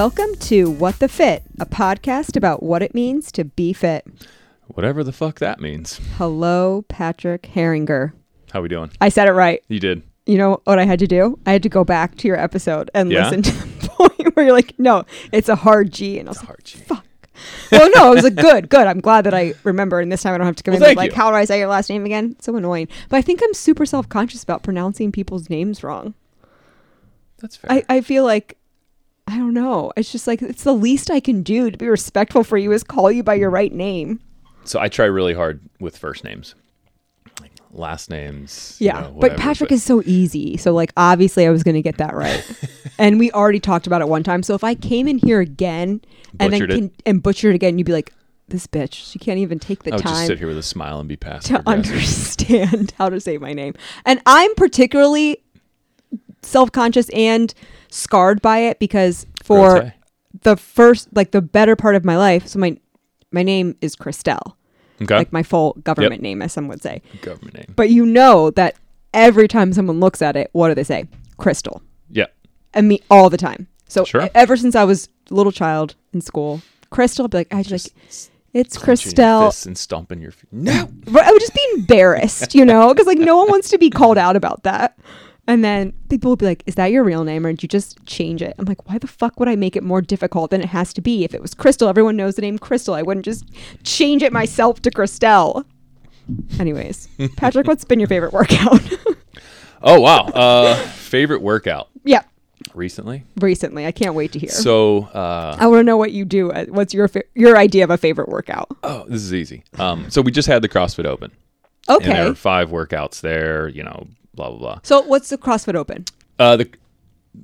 Welcome to What the Fit, a podcast about what it means to be fit. Whatever the fuck that means. Hello, Patrick Herringer. How are we doing? I said it right. You did. You know what I had to do? I had to go back to your episode and Yeah? listen to the point where you're like, no, it's a hard G. And I was like, Hard G. fuck. well, no, it was a good, good. I'm glad that I remember, and this time I don't have to come Well, in like, you. how do I say your last name again? It's so annoying. But I think I'm super self conscious about pronouncing people's names wrong. That's fair. I, I feel like I don't know. It's just like it's the least I can do to be respectful for you is call you by your right name. so I try really hard with first names. Like last names. you Yeah. know, but Patrick is so easy. So like obviously I was gonna get that right. and we already talked about it one time. So if I came in here again and then Butchered it. can, and butchered again, you'd be like, This bitch, she can't even take the I would just sit here with a smile and be passive. to understand how to say my name. And I'm particularly self conscious and scarred by it because for the first like the better part of my life so my my name is christelle okay. like my full government name as some would say government name. but you know that every time someone looks at it what do they say crystal Yeah. and me all the time so Sure. ever since i was a little child in school crystal i'd be like i just like it's christelle and stomping your feet. No. I would just be embarrassed, you know, because like no one wants to be called out about that. And then people would be like, "Is that your real name, or did you just change it?" I'm like, "Why the fuck would I make it more difficult than it has to be? If it was Crystal, everyone knows the name Crystal. I wouldn't just change it myself to Christelle." Anyways, Patrick, what's been your favorite workout? Oh wow. Uh, favorite workout yeah, recently. recently. I can't wait to hear. So uh, I want to know what you do. uh, What's your fa- your idea of a favorite workout? oh, this is easy. Um, so we just had the CrossFit Open. Okay. And there were five workouts there. You know, blah blah blah. So what's the CrossFit Open? Uh, the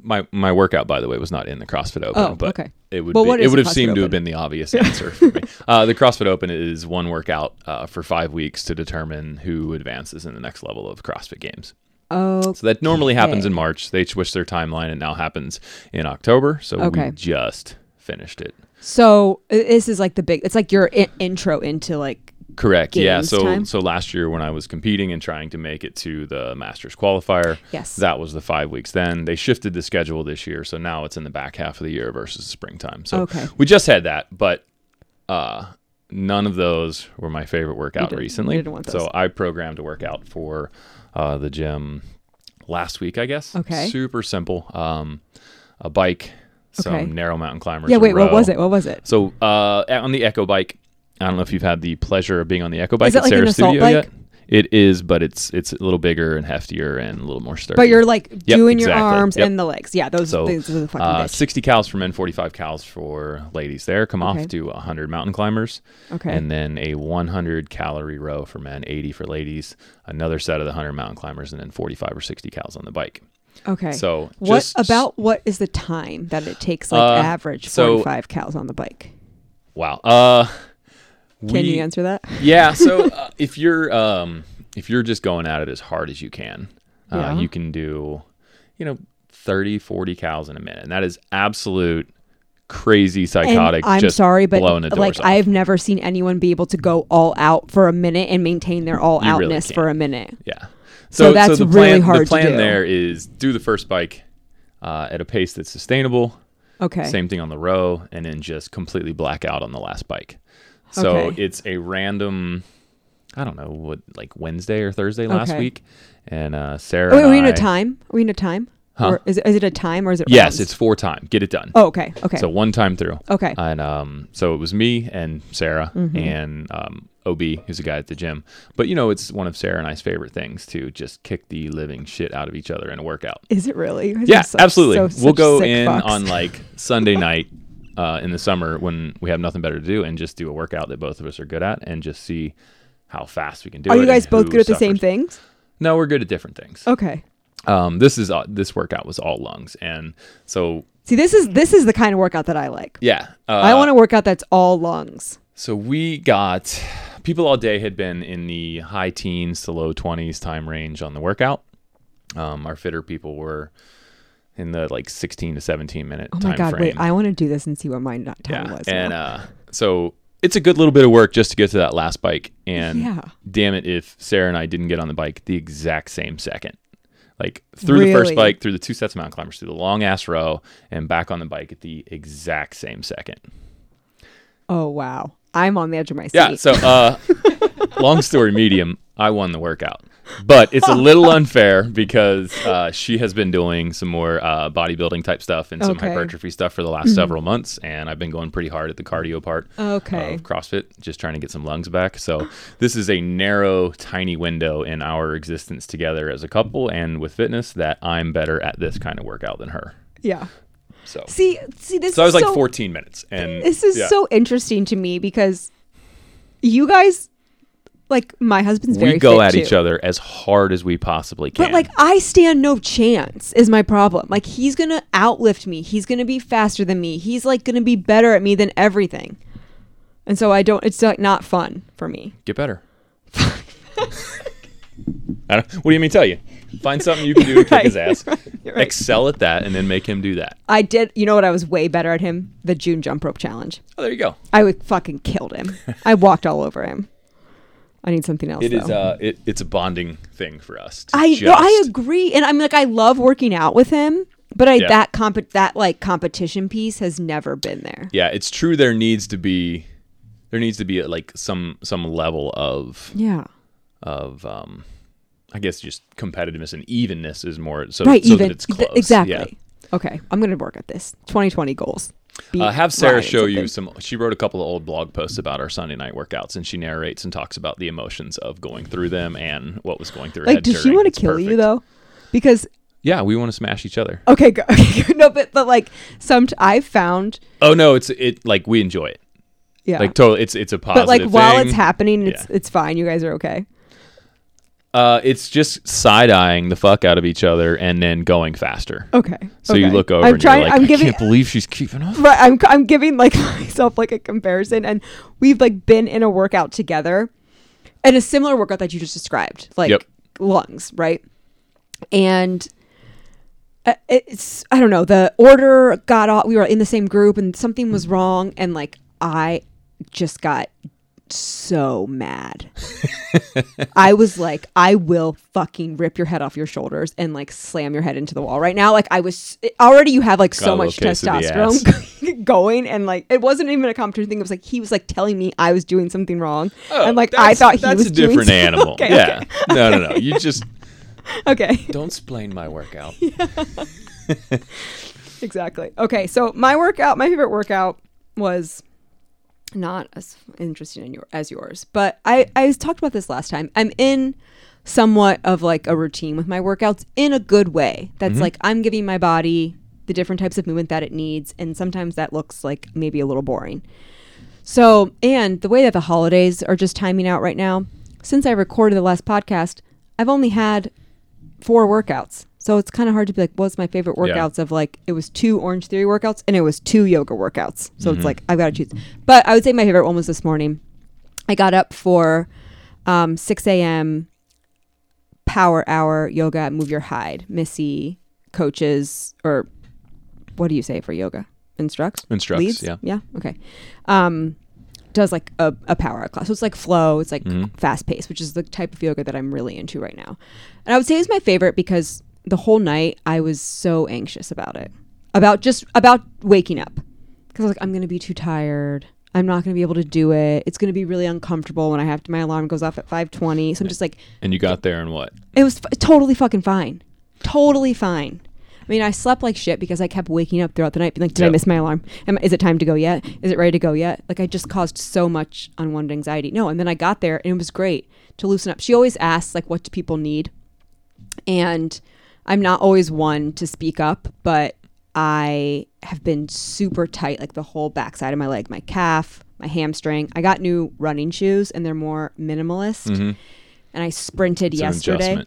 my my workout, by the way, was not in the CrossFit Open. Oh, but okay. It would be, it would have seemed to have been the obvious answer for me. Uh, the CrossFit Open is one workout uh, for five weeks to determine who advances in the next level of CrossFit Games. Oh, So that normally happens in March. They switched their timeline. and now happens in October. So Okay. we just finished it. so this is like the big. It's like your I- intro into like Correct. yeah. So time? so last year when I was competing and trying to make it to the Masters qualifier, Yes. that was the five weeks. Then they shifted the schedule this year, so now it's in the back half of the year versus the springtime. So Okay. we just had that, but uh, none of those were my favorite workout recently. didn't want those. So I programmed a workout for uh, the gym last week, I guess. Okay. Super simple. Um, a bike, some Okay. narrow mountain climbers. Yeah, wait, what was it? What was it? So uh, on the Echo bike, I don't know if you've had the pleasure of being on the Echo bike at like Sarah's studio bike? yet. It is, but it's it's a little bigger and heftier and a little more sturdy. But you're like Yep, doing your arms Yep. and the legs. Yeah, those, so those are the fucking uh, bitch. 60 cows for men, 45 cows for ladies. There, come Okay. off to 100 mountain climbers, Okay. and then a 100 calorie row for men, 80 for ladies. Another set of the 100 mountain climbers, and then 45 or 60 cows on the bike. okay. So what just- about what is the time that it takes like Uh, average so- 45 cows on the bike? wow? Uh, Can you answer that? yeah so uh, if you're um if you're just going at it as hard as you can uh, Yeah. you can do you know 30 40 cows in a minute and that is absolute crazy psychotic and I'm just sorry, but the like off. I've never seen anyone be able to go all out for a minute and maintain their all You outness can't. for a minute. yeah So so, that's the really plan, hard the plan there is do the first bike uh, at a pace that's sustainable Okay. same thing on the row and then just completely black out on the last bike so Okay. it's a random i don't know what like wednesday or thursday last Okay. week and uh sarah Oh, wait, are we in a time? Are we in a time? Huh? Or is it, is it a time or is it Yes, rounds? it's four time. Get it done. Oh, okay. Okay. So one time through. okay. And um, so it was me and Sarah Mm-hmm. and um, Ob, who's a guy at the gym. But you know, it's one of Sarah and I's favorite things to just kick the living shit out of each other in a workout. is it really? Guys Yeah, absolutely. so- we'll go in fucks. on like Sunday night uh, in the summer when we have nothing better to do and just do a workout that both of us are good at and just see how fast we can do Are it. Are you guys both good at the same things? No, we're good at different things. Okay. Um, this is uh, this workout was all lungs, and so See, this is this is the kind of workout that I like. yeah, uh, I want a workout that's all lungs. So we got people all day had been in the high teens to low 20s time range on the workout. Um, our fitter people were in the like 16 to 17 minute Oh my god! frame. Wait, I want to do this and see what my not time yeah. was. and now. uh, so it's a good little bit of work just to get to that last bike. And Yeah. damn it, if Sarah and I didn't get on the bike the exact same second, Like through the first bike, through the two sets of mountain climbers, through the long ass row, and back on the bike at the exact same second. Oh wow. I'm on the edge of my seat. Yeah. So, uh, long story medium, I won the workout, but it's a little unfair because uh, she has been doing some more uh, bodybuilding type stuff and some Okay. Mm-hmm. hypertrophy stuff for the last several months, and I've been going pretty hard at the cardio part Okay. of CrossFit, just trying to get some lungs back. So, this is a narrow, tiny window in our existence together as a couple and with fitness that I'm better at this kind of workout than her. yeah. So, See, see this so I was like so, 14 minutes, and This is yeah. so interesting to me because you guys like my husband's very we go at too. each other as hard as we possibly can. But like I stand no chance is my problem. Like he's gonna outlift me. He's gonna be faster than me. He's like gonna be better at me than everything. And so I don't. It's like not fun for me. Get better. I don't, what do you mean tell you? Find something you can do to kick his ass. You're right. Excel at that and then make him do that. I did. You know what? I was way better at him. The June jump rope challenge. Oh, there you go. I would fucking killed him. I walked all over him. I need something else. It is though. uh it, it's a bonding thing for us. to I no, I agree, and I'm like I love working out with him, but I Yeah. that comp that like competition piece has never been there. Yeah, it's true there needs to be there needs to be like some some level of Yeah, of um I guess just competitiveness and evenness is more so, right. so even that it's close. exactly. Yeah. Okay, I'm gonna work at this. 2020 goals. Uh, have Sarah show you some. She wrote a couple of old blog posts about our Sunday night workouts, and she narrates and talks about the emotions of going through them and what was going through Like, does she want to kill you though? Because Yeah, we want to smash each other. okay, go, okay, no, but but like some I've found Oh no, it's it like we enjoy it. yeah, Like totally, it's it's a positive. but like while thing. it's happening, it's Yeah. it's fine. You guys are okay. Uh, it's just side eyeing the fuck out of each other and then going faster. Okay. So you look over I'm and trying. you're like, I'm I giving. can't believe she's keeping up. Right, I'm I'm giving like myself like a comparison, and we've like been in a workout together, and a similar workout that you just described, like Yep. lungs, right? And uh, it's I don't know. The order got off. We were in the same group, and something was wrong, and like I just got so mad. I was like, I will fucking rip your head off your shoulders and like slam your head into the wall right now. Like I was already, you have like Got so much case of the testosterone going, and like it wasn't even a competition thing. It was like he was like telling me I was doing something wrong, oh, and like I thought he that's was a different animal. Okay, yeah, no, no, no. You just okay, okay. don't explain my workout. exactly. Okay, so my workout, my favorite workout was not as interesting in your, as yours, but I I talked about this last time. I'm in somewhat of like a routine with my workouts in a good way. That's mm-hmm. like I'm giving my body the different types of movement that it needs, and sometimes that looks like maybe a little boring. So, and the way that the holidays are just timing out right now, since I recorded the last podcast, I've only had four workouts. So it's kind of hard to be like, what's my favorite Yeah. workouts of like, it was two Orange Theory workouts and it was two yoga workouts. So Mm-hmm. it's like, I've got to choose. But I would say my favorite one was this morning. I got up for um, 6 a.m. power hour yoga at Move Your Hide. Missy coaches, or what do you say for yoga? Instructs? Instructs, Leads? yeah. Yeah. Okay. Um, does like a, a power hour class. So it's like flow. It's like Mhm. fast paced, which is the type of yoga that I'm really into right now. And I would say it's my favorite because the whole night I was so anxious about it, about just about waking up, because I was like, I'm gonna be too tired. I'm not gonna be able to do it. It's gonna be really uncomfortable when I have to. My alarm goes off at 5:20. So I'm just like, And you got there and what? it was f- totally fucking fine, totally fine. I mean, I slept like shit because I kept waking up throughout the night, being like, "Did I miss my alarm? Am, is it time to go yet? Is it ready to go yet?" Like, I just caused so much unwanted anxiety. No, and then I got there and it was great to loosen up. She always asks like, "What do people need?" And I'm not always one to speak up, but I have been super tight, like the whole backside of my leg, my calf, my hamstring. I got new running shoes and they're more minimalist. Mhm. And I sprinted It's yesterday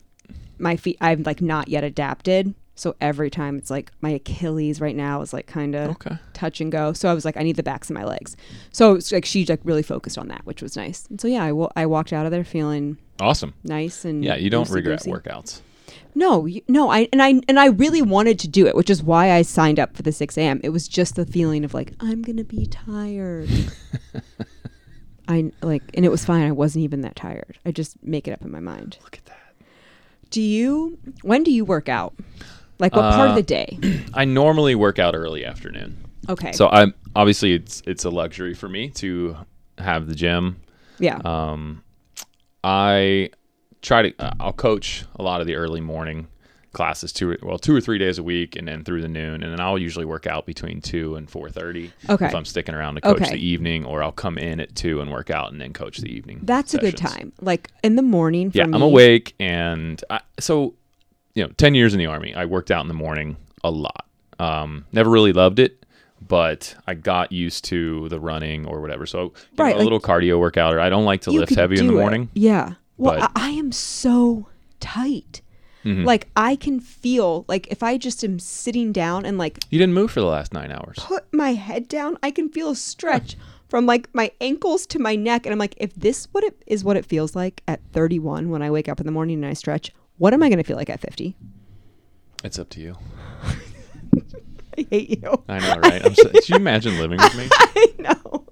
my feet I've like not yet adapted. So every time it's like my Achilles right now is like kind of Okay. touch and go. So I was like, I need the backs of my legs. So it's like she like really focused on that, which was nice. And so yeah, I walked out of there feeling Awesome. nice and Yeah, you don't regret workouts. No, you, no, I and I and I really wanted to do it, which is why I signed up for the six a.m. It was just the feeling of like I'm gonna be tired. I like, and it was fine. I wasn't even that tired. I just make it up in my mind. Look at that. Do you? When do you work out? Like what part of Uh, the day? I normally work out early afternoon. Okay. So I'm obviously it's it's a luxury for me to have the gym. yeah. Um, I try to uh, I'll coach a lot of the early morning classes two well two or three days a week and then through the noon and then I'll usually work out between two and four thirty Okay. if I'm sticking around to coach Okay. the evening or I'll come in at two and work out and then coach the evening. That's a good time. Like in the morning. For Yeah, me, I'm awake and I, so you know, 10 years in the army, I worked out in the morning a lot. Um, never really loved it, but I got used to the running or whatever. So, you know, Right, a like- little cardio workout or I don't like to lift heavy in the do it. morning. Yeah. Well, but- I, I am so tight. Mhm. Like I can feel like if I just am sitting down and like You didn't move for the last 9 hours. put my head down, I can feel a stretch from like my ankles to my neck and I'm like if this what it is what it feels like at 31 when I wake up in the morning and I stretch, what am I going to feel like at 50? It's up to you. I hate you. I know, right? I'm so, could you imagine living with me? I know.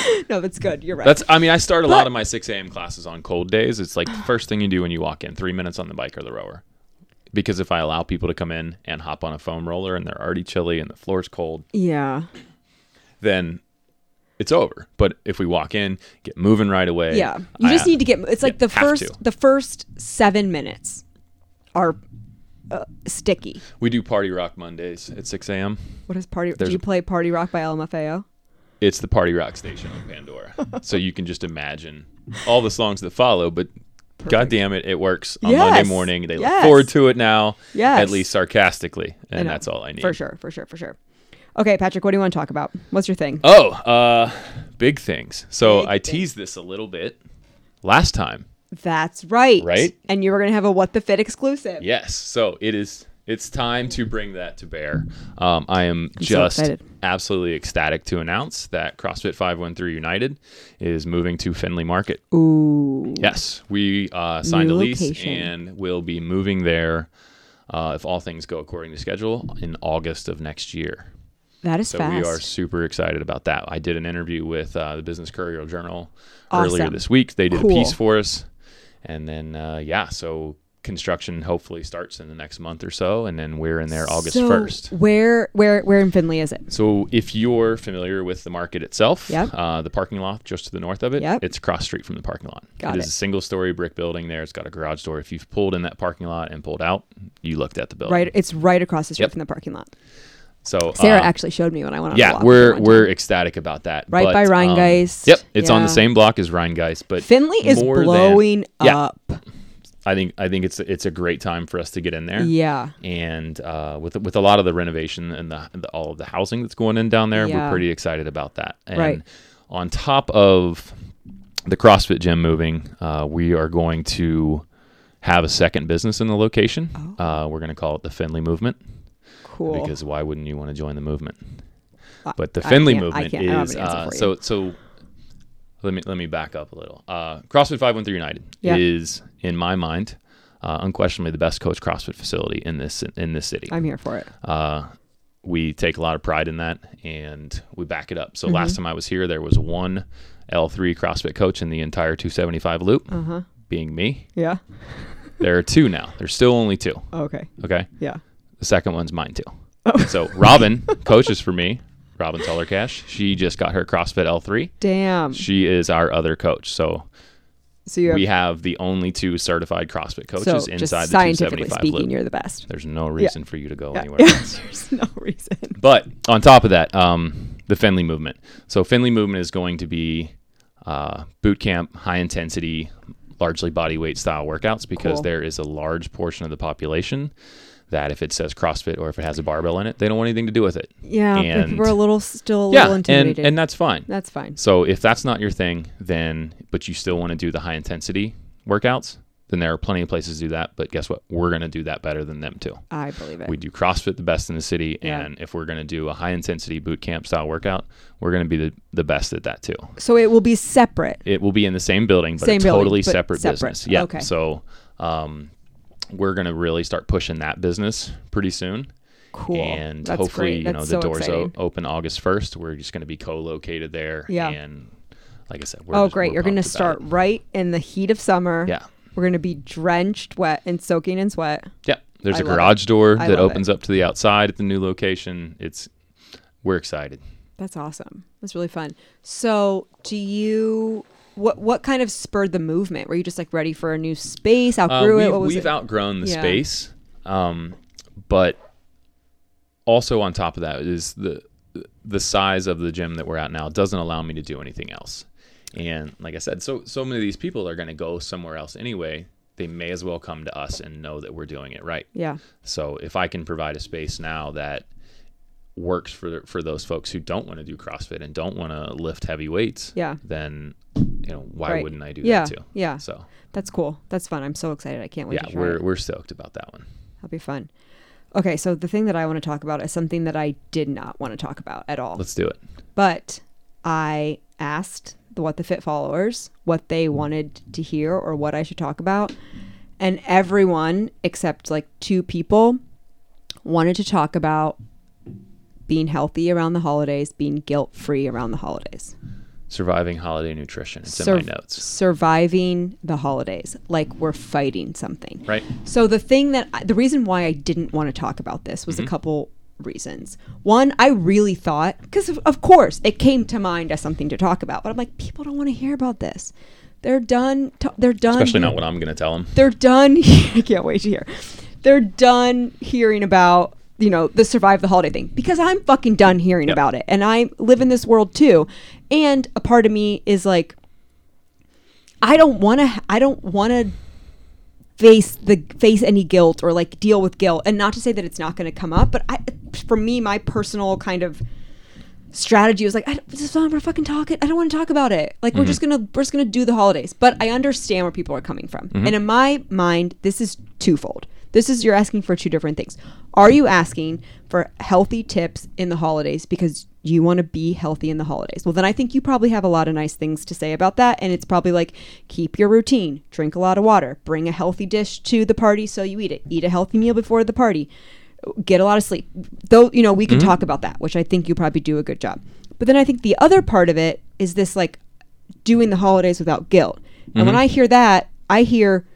no, that's good. You're right. That's. I mean, I start a lot of my 6 a.m. classes on cold days. It's like the first thing you do when you walk in. Three minutes on the bike or the rower. Because if I allow people to come in and hop on a foam roller and they're already chilly and the floor's cold, yeah. then it's over. But if we walk in, get moving right away. Yeah. You just I- need to get it's like yeah, the first to. the first 7 minutes are uh, sticky. We do Party Rock Mondays at 6 a.m. What is party? Do you play Party Rock by LMFAO? It's the Party Rock station on Pandora. so you can just imagine all the songs that follow, but God damn it, it works on Monday morning. They Yes. look forward to it now, Yes. at least sarcastically. And that's all I need. For sure, for sure, for sure. Okay, Patrick, what do you want to talk about? What's your thing? Oh, uh, big things. So Big I things. teased this a little bit last time. That's right. Right? And you were going to have a What the Fit exclusive. Yes. So it is. It's time to bring that to bear. Um, I am so just excited. absolutely ecstatic to announce that CrossFit 513 United is moving to Findlay Market. Ooh. Yes, we uh, signed New a lease location. and will be moving there uh, if all things go according to schedule in August of next year. That is So fast. we are super excited about that. I did an interview with uh, the Business Courier Journal earlier this week. They did Cool. a piece for us, and then uh, yeah, so construction hopefully starts in the next month or so, and then we're in there August So, first. Where where where in Findlay is it? So if you're familiar with the market itself, Yep. uh, the parking lot just to the north of it, Yep. it's cross street from the parking lot. Got it, it is a single story brick building there. It's got a garage door. If you've pulled in that parking lot and pulled out, you looked at the building. Right it's right across the street Yep. from the parking lot. So Sarah uh, actually showed me when I went on yeah, walk we're we're ecstatic about that. Right but, by um, Rhinegeist. Yep, it's on the same block as Rhinegeist, but Findlay is more than- blowing Yeah. I think I think it's it's a great time for us to get in there. Yeah. And uh, with with a lot of the renovation and the, the all of the housing that's going in down there, Yeah. we're pretty excited about that. And Right. on top of the CrossFit gym moving, uh, we are going to have a second business in the location. Uh, we're going to call it the Findlay Movement Cool. because why wouldn't you want to join the movement? But the I Findlay movement is uh, so so. Let me let me back up a little. Uh, CrossFit Five One Three United Yeah. is, in my mind, uh, unquestionably the best coach CrossFit facility in this in this city. I'm here for it. Uh, we take a lot of pride in that, and we back it up. So Mm-hmm. last time I was here, there was one L3 CrossFit coach in the entire 275 loop, Uh-huh. being me. Yeah. There are two now. There's still only two. Okay. Okay, Yeah. the second one's mine too. Oh. So Robin coaches for me. Robin Tullercash. She just got her CrossFit L3. Damn. She is our other coach. So So you have, we have the only two certified CrossFit so coaches just inside the scientifically 275 speaking, loop. you're the best. There's no reason for you to go Yeah. anywhere else. There's no reason. But on top of that, um, the Findlay movement. So Findlay movement is going to be uh, boot camp, high intensity, largely body weight style workouts because Cool. there is a large portion of the population that if it says CrossFit or if it has a barbell in it, they don't want anything to do with it. Yeah, And- we're a little still a yeah, little and intimidated. and that's fine. That's fine. So if that's not your thing, then but you still want to do the high intensity workouts, then there are plenty of places to do that. But guess what? We're going to do that better than them too. I believe it. We do CrossFit the best in the city, Yeah. and if we're going to do a high intensity boot camp style workout, we're going to be the, the best at that too. so it will be separate. It will be in the same building, but Same a building, totally but separate, separate. business. Yeah. Okay. So um, we're going to really start pushing that business pretty soon. Cool. And That's hopefully, great. you That's know, the so doors o- open August 1st. We're just going to be co located there. Yeah. And like I said, we're Oh, just- great. You're going to start it. right in the heat of summer. Yeah. We're gonna be drenched, wet, and soaking in sweat. Yeah. There's I a love it. garage door I that opens up to the outside at the new location. It's we're excited. That's awesome. That's really fun. So, do you what what kind of spurred the movement? Were you just like ready for a new space? Uh, Outgrew we've it? What was we've it? outgrown the Yeah. space, um, but also on top of that is the the size of the gym that we're at now doesn't allow me to do anything else. And like I said, so so many of these people are going to go somewhere else anyway. They may as well come to us and know that we're doing it right. yeah. So if I can provide a space now that works for for those folks who don't want to do CrossFit and don't want to lift heavy weights, Yeah. then you know why Right. wouldn't I do Yeah. that too? Yeah. So That's cool. That's fun. I'm so excited. I can't wait yeah, to try we're it. we're stoked about that one. That'll be fun. Okay, so the thing that I want to talk about is something that I did not want to talk about at all. Let's do it. but I asked the What the Fit followers what they wanted to hear or what I should talk about. And everyone except like two people wanted to talk about being healthy around the holidays, being guilt free around the holidays. Surviving holiday nutrition. It's Sur- in my notes. Surviving the holidays, like we're fighting something. Right. So the thing that I, the reason why I didn't want to talk about this Mm-hmm. was a couple reasons. One, I really thought because of, of course it came to mind as something to talk about, but I'm like people don't want to hear about this. They're done. T- they're done. Especially not what I'm going to tell them. They're done. I can't wait to hear. They're done hearing about you know the survive the holiday thing. Because I'm fucking done hearing Yep. about it, and I live in this world too. And a part of me is like, I don't want to. I don't want to face the face any guilt or like deal with guilt. And not to say that it's not going to come up but I, for me my personal kind of strategy was like I don't, just don't want to fucking talk it I don't want to talk about it. Like we're mm-hmm. just gonna we're just gonna do the holidays. But I understand where people are coming from. Mm-hmm. And in my mind this is twofold this is you're asking for two different things are you asking for healthy tips in the holidays because you want to be healthy in the holidays well then I think you probably have a lot of nice things to say about that and it's probably like keep your routine drink a lot of water bring a healthy dish to the party so you eat it eat a healthy meal before the party get a lot of sleep. Though, you know, we can mm-hmm. talk about that, which I think you probably do a good job. But then I think the other part of it is this like doing the holidays without guilt. And when mm-hmm. I hear that, I hear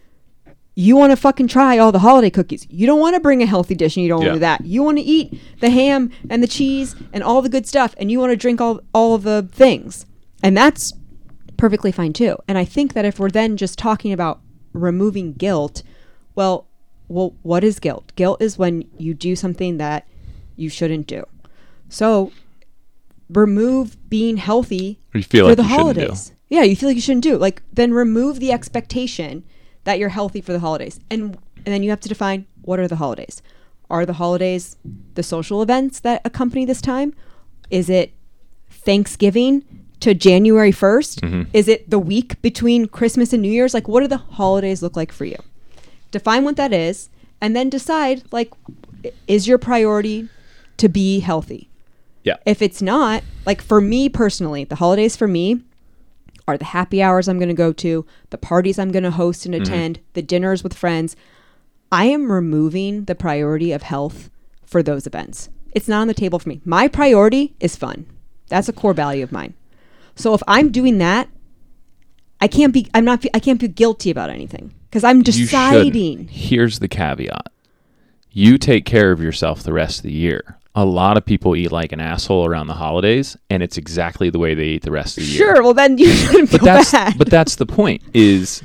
you want to fucking try all the holiday cookies. You don't want to bring a healthy dish and you don't want to do that. You want to eat the ham and the cheese and all the good stuff and you want to drink all all the things. And that's perfectly fine too. And I think that if we're then just talking about removing guilt, well, well, what is guilt? Guilt is when you do something that you shouldn't do. So remove being healthy Or you feel for like the you shouldn't do. holidays. Yeah, you feel like you shouldn't do. Like then remove the expectation that you're healthy for the holidays. And and then you have to define what are the holidays? Are the holidays the social events that accompany this time? Is it Thanksgiving to January 1st? Mm-hmm. Is it the week between Christmas and New Year's? Like what do the holidays look like for you? Define what that is and then decide like is your priority to be healthy? Yeah. If it's not, like for me personally, the holidays for me are the happy hours I'm going to go to, the parties I'm going to host and mm-hmm. attend, the dinners with friends. I am removing the priority of health for those events. It's not on the table for me. My priority is fun. That's a core value of mine. So if I'm doing that, I can't be I'm not I can't be guilty about anything because I'm deciding. Here's the caveat. You take care of yourself the rest of the year. A lot of people eat like an asshole around the holidays, and it's exactly the way they eat the rest of the year. Sure, well then you shouldn't feel but that's bad. but that's the point is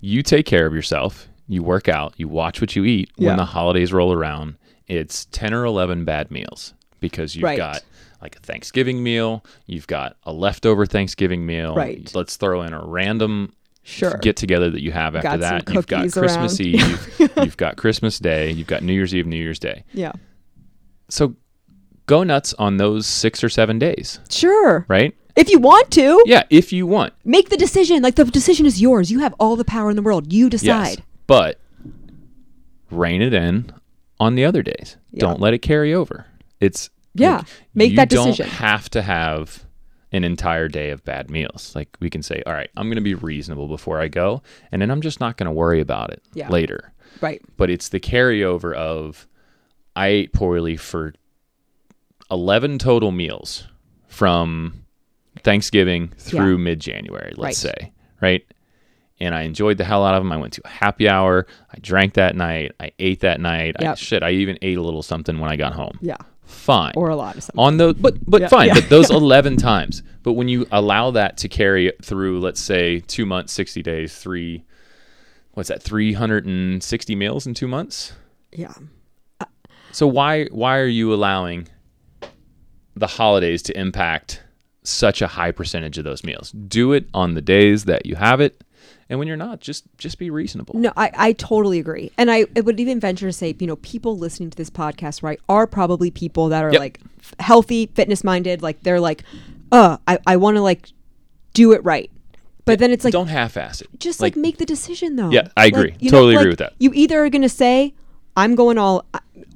you take care of yourself you work out you watch what you eat Yeah. when the holidays roll around it's 10 or 11 bad meals because you've Right. got like a thanksgiving meal you've got a leftover thanksgiving meal Right. let's throw in a random Sure. get together that you have after Got that you've got christmas around. eve you've, you've got christmas day you've got new year's eve new year's day yeah. So go nuts on those six or seven days Sure. right If you want to. yeah if you want make the decision. Like the decision is yours. You have all the power in the world. You decide. Yes, but rein it in on the other days. Yeah. Don't let it carry over. It's Yeah, like, make you that don't decision. have to have an entire day of bad meals. Like we can say, all right, I'm going to be reasonable before I go, and then I'm just not going to worry about it Yeah. later. Right. But it's the carryover of I ate poorly for 11 total meals from Thanksgiving through mid January, let's Right. say, right? and I enjoyed the hell out of them. I went to a happy hour. I drank that night. I ate that night. I, shit, I even ate a little something when I got home. Yeah. Fine. Or a lot of something. on those, but but Yeah, fine. yeah. But those eleven times. But when you allow that to carry through, let's say two months, sixty days, three, what's that? Three hundred and sixty meals in two months. yeah. So why why are you allowing the holidays to impact such a high percentage of those meals? Do it on the days that you have it, and when you're not, just just be reasonable. No, I, I totally agree. And I, I would even venture to say, you know, people listening to this podcast, right, are probably people that are Yep. like healthy, fitness minded. Like they're like, uh, I, I want to like do it right. But then it's like, Don't half-ass it. just like, make the decision though. Yeah, I agree. you Totally agree with that. You either are going to say, I'm going all,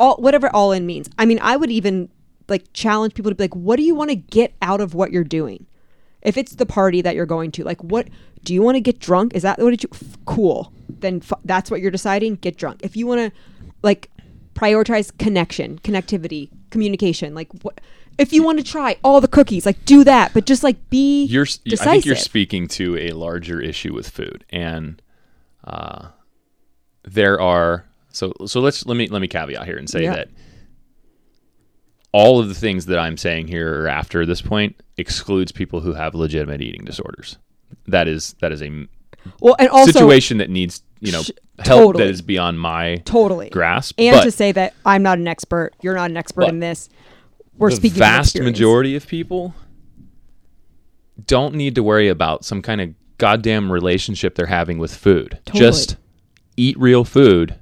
all, whatever all in means. I mean, I would even like challenge people to be like, what do you want to get out of what you're doing? If it's the party that you're going to, like, what do you want to get drunk? Is that what did you? F- cool. Then f- that's what you're deciding. Get drunk. If you want to, like, prioritize connection, connectivity, communication, like what? If you want to try all the cookies, like do that, but just like be you're decisive. I think you're speaking to a larger issue with food, and uh, there are so so let's let me let me caveat here and say Yeah. that all of the things that I'm saying here or after this point excludes people who have legitimate eating disorders. That is that is a well, and also situation that needs you know Sh- help totally. that is beyond my totally grasp. and but to say that I'm not an expert, you're not an expert in this. We're the speaking vast majority of people don't need to worry about some kind of goddamn relationship they're having with food. Totally. Just eat real food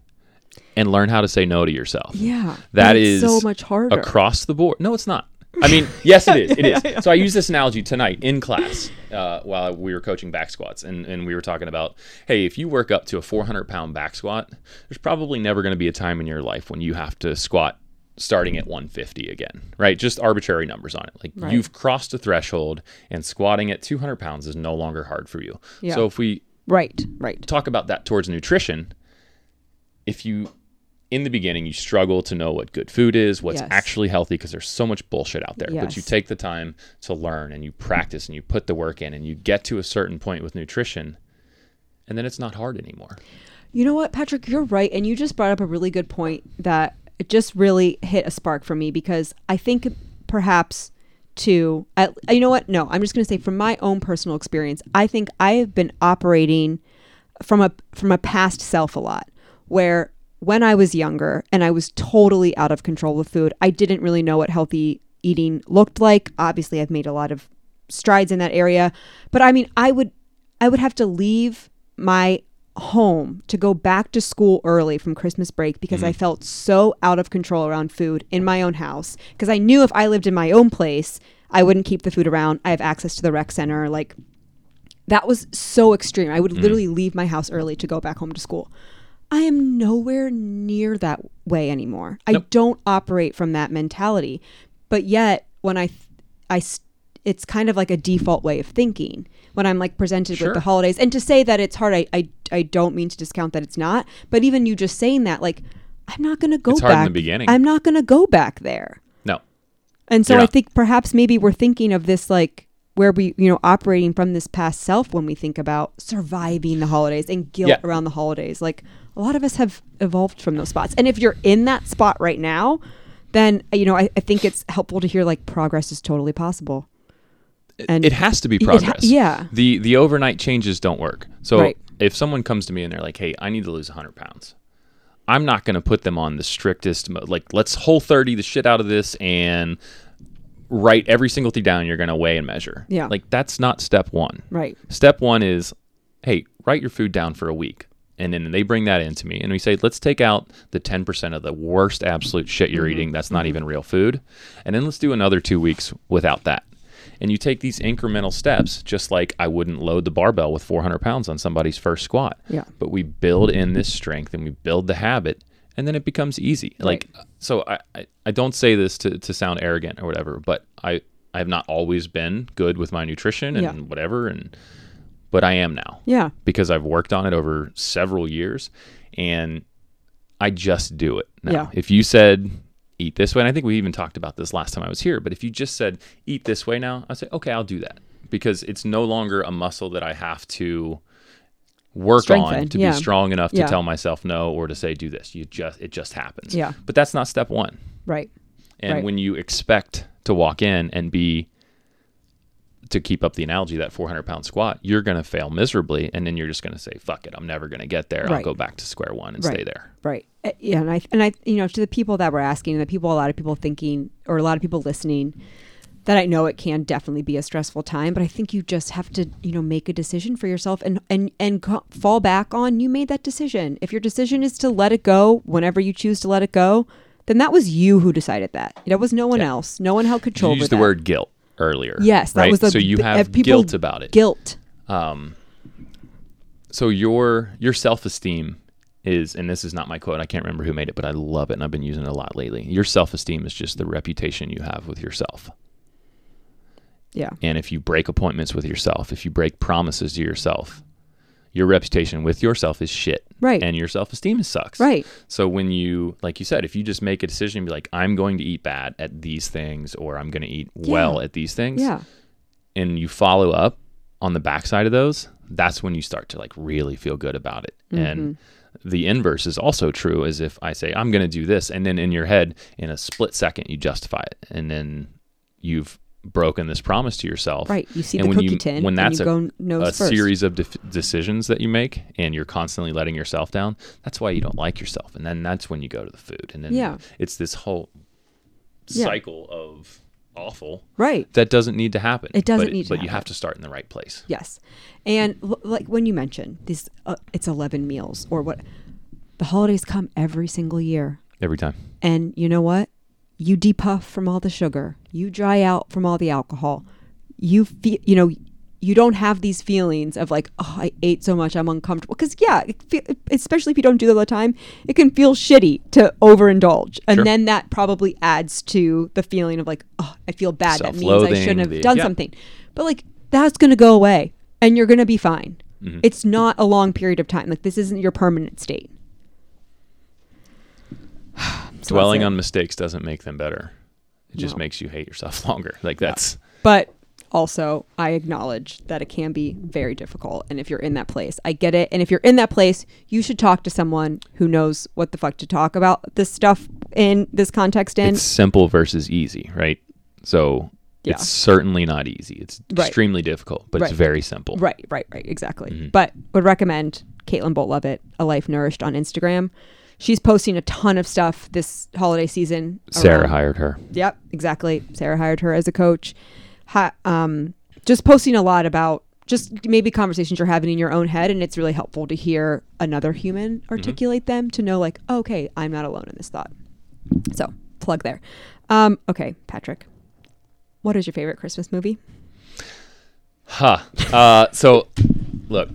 and learn how to say no to yourself. Yeah, That is so much harder. across the board. No, it's not. I mean, yes, it is. It is. So I use this analogy tonight in class uh, while we were coaching back squats, and, and we were talking about, hey, if you work up to a 400 pound back squat, there's probably never going to be a time in your life when you have to squat starting at 150 again, right? Just arbitrary numbers on it. Like Right. you've crossed a threshold, and squatting at 200 pounds is no longer hard for you. Yeah. So if we right, right. talk about that towards nutrition, if you in the beginning you struggle to know what good food is, what's Yes. actually healthy because there's so much bullshit out there, but you take the time to learn and you practice and you put the work in and you get to a certain point with nutrition and then it's not hard anymore. You know what, Patrick, you're right, and you just brought up a really good point that it just really hit a spark for me because I think perhaps to at, you know what? No, I'm just going to say from my own personal experience, I think I have been operating from a from a past self a lot where when I was younger and I was totally out of control with food, I didn't really know what healthy eating looked like. Obviously, I've made a lot of strides in that area, but I mean, I would I would have to leave my home to go back to school early from Christmas break because I mm-hmm. felt so out of control around food in my own house because I knew if I lived in my own place, I wouldn't keep the food around. I have access to the rec center like that was so extreme. I would mm. literally leave my house early to go back home to school. I am nowhere near that way anymore. I don't operate from that mentality. But yet, when I, I, it's kind of like a default way of thinking when I'm like presented Sure. with the holidays. And to say that it's hard, I, I, I don't mean to discount that it's not. But even you just saying that, like, I'm not going to go It's back. hard in the beginning. I'm not going to go back there. No. And so You're I not. think perhaps maybe we're thinking of this like where we, you know, operating from this past self when we think about surviving the holidays and guilt Yeah. around the holidays. Like a lot of us have evolved from those spots. And if you're in that spot right now, then, uh, you know, I, I think it's helpful to hear like progress is totally possible. And it has to be it ha- progress. yeah. The the overnight changes don't work. So Right. if someone comes to me and they're like, "Hey, I need to lose 100 pounds," I'm not going to put them on the strictest mo- like let's whole 30 the shit out of this and write every single thing down. You're going to weigh and measure. Yeah. Like that's not step one. Right. Step one is, hey, write your food down for a week. And then they bring that into me, and we say, let's take out the 10% of the worst absolute shit you're mm-hmm. eating that's not mm-hmm. even real food. And then let's do another two weeks without that. And you take these incremental steps, just like I wouldn't load the barbell with 400 pounds on somebody's first squat. Yeah. But we build in this strength and we build the habit, and then it becomes easy. Like, so I, I, I don't say this to, to sound arrogant or whatever, but I, I have not always been good with my nutrition and Yeah. whatever. And, but I am now Yeah. because I've worked on it over several years and I just do it now. Yeah. If you said eat this way, and I think we even talked about this last time I was here, but if you just said eat this way now, I'd say, okay, I'll do that because it's no longer a muscle that I have to work on to yeah. be strong enough to Yeah. tell myself no or to say do this. You just it just happens. Yeah. But that's not step one. Right. And Right. when you expect to walk in and be to keep up the analogy that 400 pound squat, you're going to fail miserably, and then you're just going to say, "Fuck it, I'm never going to get there. I'll go back to square one and Right. stay there." Right. Uh, Yeah, and I and I you know to the people that were asking, the people a lot of people thinking or a lot of people listening that I know it can definitely be a stressful time, but I think you just have to, you know, make a decision for yourself and and and co- fall back on you made that decision. If your decision is to let it go whenever you choose to let it go, then that was you who decided that. That was no one Yeah. else. No one held control You used the that. word guilt earlier. Yes, that right? was the so you have people- guilt about it. Guilt. Um, so your your self esteem is, and this is not my quote. I can't remember who made it, but I love it, and I've been using it a lot lately. Your self esteem is just the reputation you have with yourself. Yeah. And if you break appointments with yourself, if you break promises to yourself, your reputation with yourself is shit. Right. And your self esteem sucks. Right. So when you, like you said, if you just make a decision and be like, I'm going to eat bad at these things, or I'm going to eat well at these things, Yeah. and you follow up on the backside of those, that's when you start to like really feel good about it. And Mm-hmm. the inverse is also true as if I say, I'm going to do this. And then in your head, in a split second, you justify it. And then you've broken this promise to yourself. Right. You see And the when cookie you- tin when and that's you a- A series of def- decisions that you make, and you're constantly letting yourself down. That's why you don't like yourself. And then that's when you go to the food. And then Yeah. it's this whole Yeah. cycle of awful Right. that doesn't need to happen. It doesn't but, need to But you have to start in the right place. Yes, and l- like when you mentioned these, uh, it's eleven meals or what. The holidays come every single year, Every time. and you know what? You depuff from all the sugar. You dry out from all the alcohol. You feel, you know, you don't have these feelings of like, oh, I ate so much, I'm uncomfortable. Because yeah, it fe- especially if you don't do that all the time, it can feel shitty to overindulge, and Sure. then that probably adds to the feeling of like, oh, I feel bad. That means I shouldn't have the- done yeah. something. But like, that's gonna go away, and you're gonna be fine. Mm-hmm. It's not a long period of time. Like this isn't your permanent state. So Dwelling on mistakes doesn't make them better. It just No. makes you hate yourself longer. Like that's but also I acknowledge that it can be very difficult. And if you're in that place, I get it. And if you're in that place, you should talk to someone who knows what the fuck to talk about this stuff in this context in. it's simple versus easy, right? So Yeah. it's certainly not easy. It's Right. extremely difficult, but Right. it's very simple. Right, right, right, exactly. Mm-hmm. But would recommend Caitlin Bolt Lovett, A Life Nourished on Instagram. She's posting a ton of stuff this holiday season. Sarah around- hired her. Yep, exactly. Sarah hired her as a coach. Um, just posting a lot about just maybe conversations you're having in your own head, and it's really helpful to hear another human articulate them to know, like, oh, okay, I'm not alone in this thought. So plug there. Um, okay, Patrick, what is your favorite Christmas movie? Huh. Uh, so, look,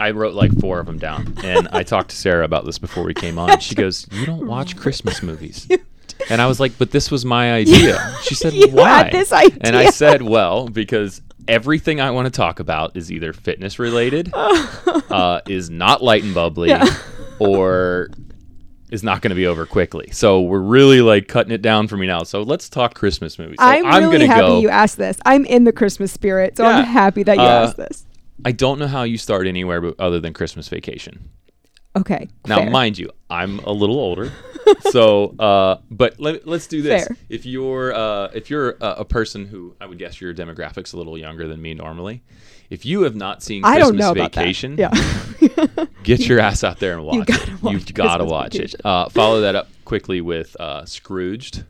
I wrote like four of them down, and I talked to Sarah about this before we came on. She goes, "You don't watch Christmas movies," and I was like, "But this was my idea." She said, You "Why?" this And I said, "Well, because." Everything I want to talk about is either fitness related, uh, is not light and bubbly, or is not going to be over quickly. So we're really like cutting it down for me now. So let's talk Christmas movies. So I'm, really gonna happy go. you asked this. I'm in the Christmas spirit, so Yeah. I'm happy that you Uh, asked this. I don't know how you start anywhere but other than Christmas vacation. Okay. Now, fair. mind you, I'm a little older, so uh, but let, let's do this. Fair. If you're uh, if you're a, a person who I would guess your demographic's a little younger than me normally, if you have not seen I don't know about that. Yeah. get your ass out there and watch gotta it. watch You've got to watch Vacation. it. Uh, follow that up quickly with uh, Scrooged.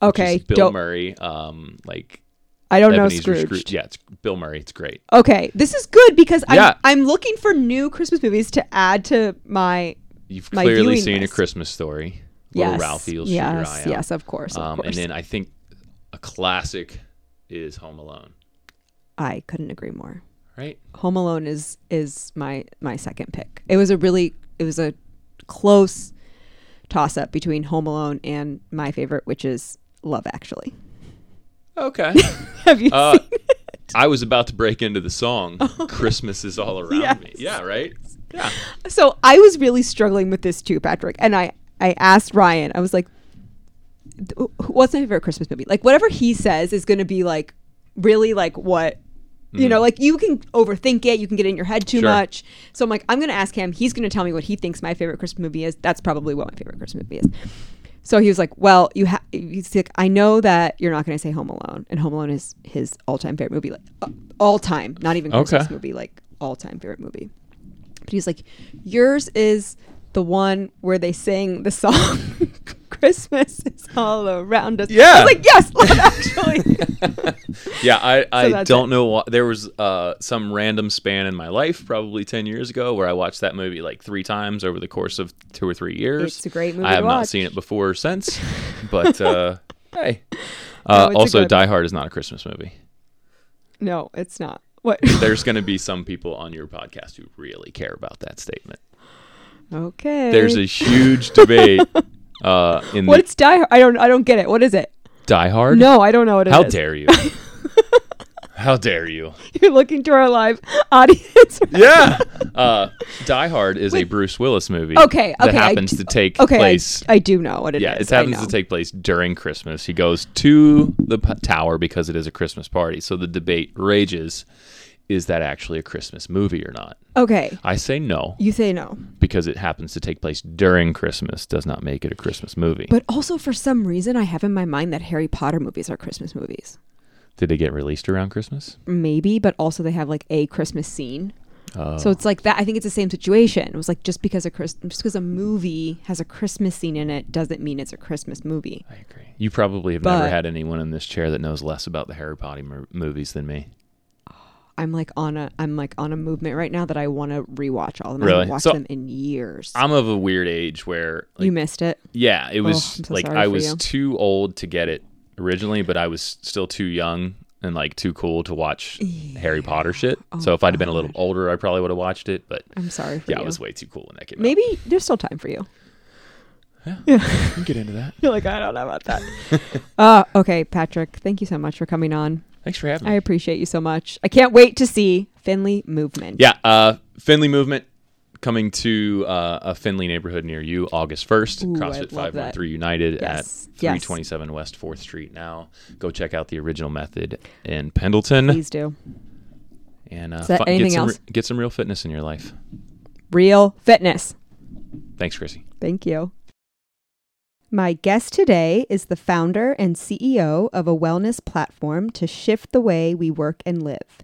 okay. Bill don't- Murray. Um, like I don't know Ebenezer Scrooge. Yeah, it's Bill Murray. It's great. Okay, this is good because Yeah. I'm, I'm looking for new Christmas movies to add to my You've My clearly seen list. a Christmas story. Little yes, Ralphie will shoot yes, your eye out. yes, of course, of Um, course. and then I think a classic is Home Alone, I couldn't agree more. right? Home Alone is is my my second pick. It was a really it was a close toss up between Home Alone and my favorite, which is Love Actually. Okay. Have you Uh, seen? I was about to break into the song "Christmas is all around Yes. me." Yeah, right. Yeah. So I was really struggling with this too, Patrick. And I I asked Ryan. I was like, "What's my favorite Christmas movie?" Like whatever he says is going to be like really like what You know, like you can overthink it, you can get in your head too Sure. much. So I'm like, I'm gonna ask him. He's gonna tell me what he thinks my favorite Christmas movie is. That's probably what my favorite Christmas movie is. So he was like, "Well, you have." He's like, "I know that you're not going to say Home Alone, and Home Alone is his all-time favorite movie, like uh, all time, not even Christmas Okay. movie, like all-time favorite movie." But he's like, "Yours is the one where they sing the song Christmas is all around us." I Yeah. was like, "Yes, actually." Yeah, I, I that's don't it. know. Why. There was uh, some random span in my life, probably 10 years ago, where I watched that movie like three times over the course of two or three years. It's a great movie I have not seen it before or since, but uh, hey. Uh, a also, Die Hard is not a Christmas movie. no, it's not. What? There's going to be some people on your podcast who really care about that statement. okay. There's a huge debate uh, in the What's Die Hard? I don't. I don't get it. What is it? Die Hard. No, I don't know what it is. How dare you? How dare you? You're looking to our live audience. Yeah. Uh, Die Hard is a Bruce Willis movie. Okay, okay, I happens d- to take Okay, place. I do know what it is. yeah, it happens to take place during Christmas. He goes to the p- tower because it is a Christmas party. So the debate rages: Is that actually a Christmas movie or not? Okay, I say no you say no, because it happens to take place during Christmas. Does not make it a Christmas movie. but also for some reason I have in my mind that Harry Potter movies are Christmas movies. Did they get released around Christmas? Maybe, but also they have like a Christmas scene. Oh. So it's like that. I think it's the same situation. It was like just because a Chris, just because a movie has a Christmas scene in it doesn't mean it's a Christmas movie. I agree. You probably have never had anyone in this chair that knows less about the Harry Potter mo- movies than me. I'm like on a I'm like on a movement right now that I want to rewatch all of them. I Really? haven't watched So- them in years. I'm of a weird age where like, you missed it. Yeah, it was Oh, so like I was you. too old to get it originally, but I was still too young and like too cool to watch Harry Potter shit. so if I'd have been a little older, I probably would have watched it. But I'm sorry yeah, you. I was way too cool when that came out. Maybe there's still time for you. yeah. we can get into that. You're like, I don't know about that. uh, okay, Patrick, thank you so much for coming on. Thanks for having me. I appreciate you so much. I can't wait to see Findlay Movement. yeah, uh, Findlay movement coming to uh, a Findlay neighborhood near you August 1st. Ooh, CrossFit love 513 United Yes, at yes. 327 West 4th Street now. Go check out the original method in Pendleton Please do. and uh, Is that fu- anything get, some, get some real fitness in your life. Real fitness. Thanks, Chrissy. Thank you. My guest today is the founder and CEO of a wellness platform to shift the way we work and live.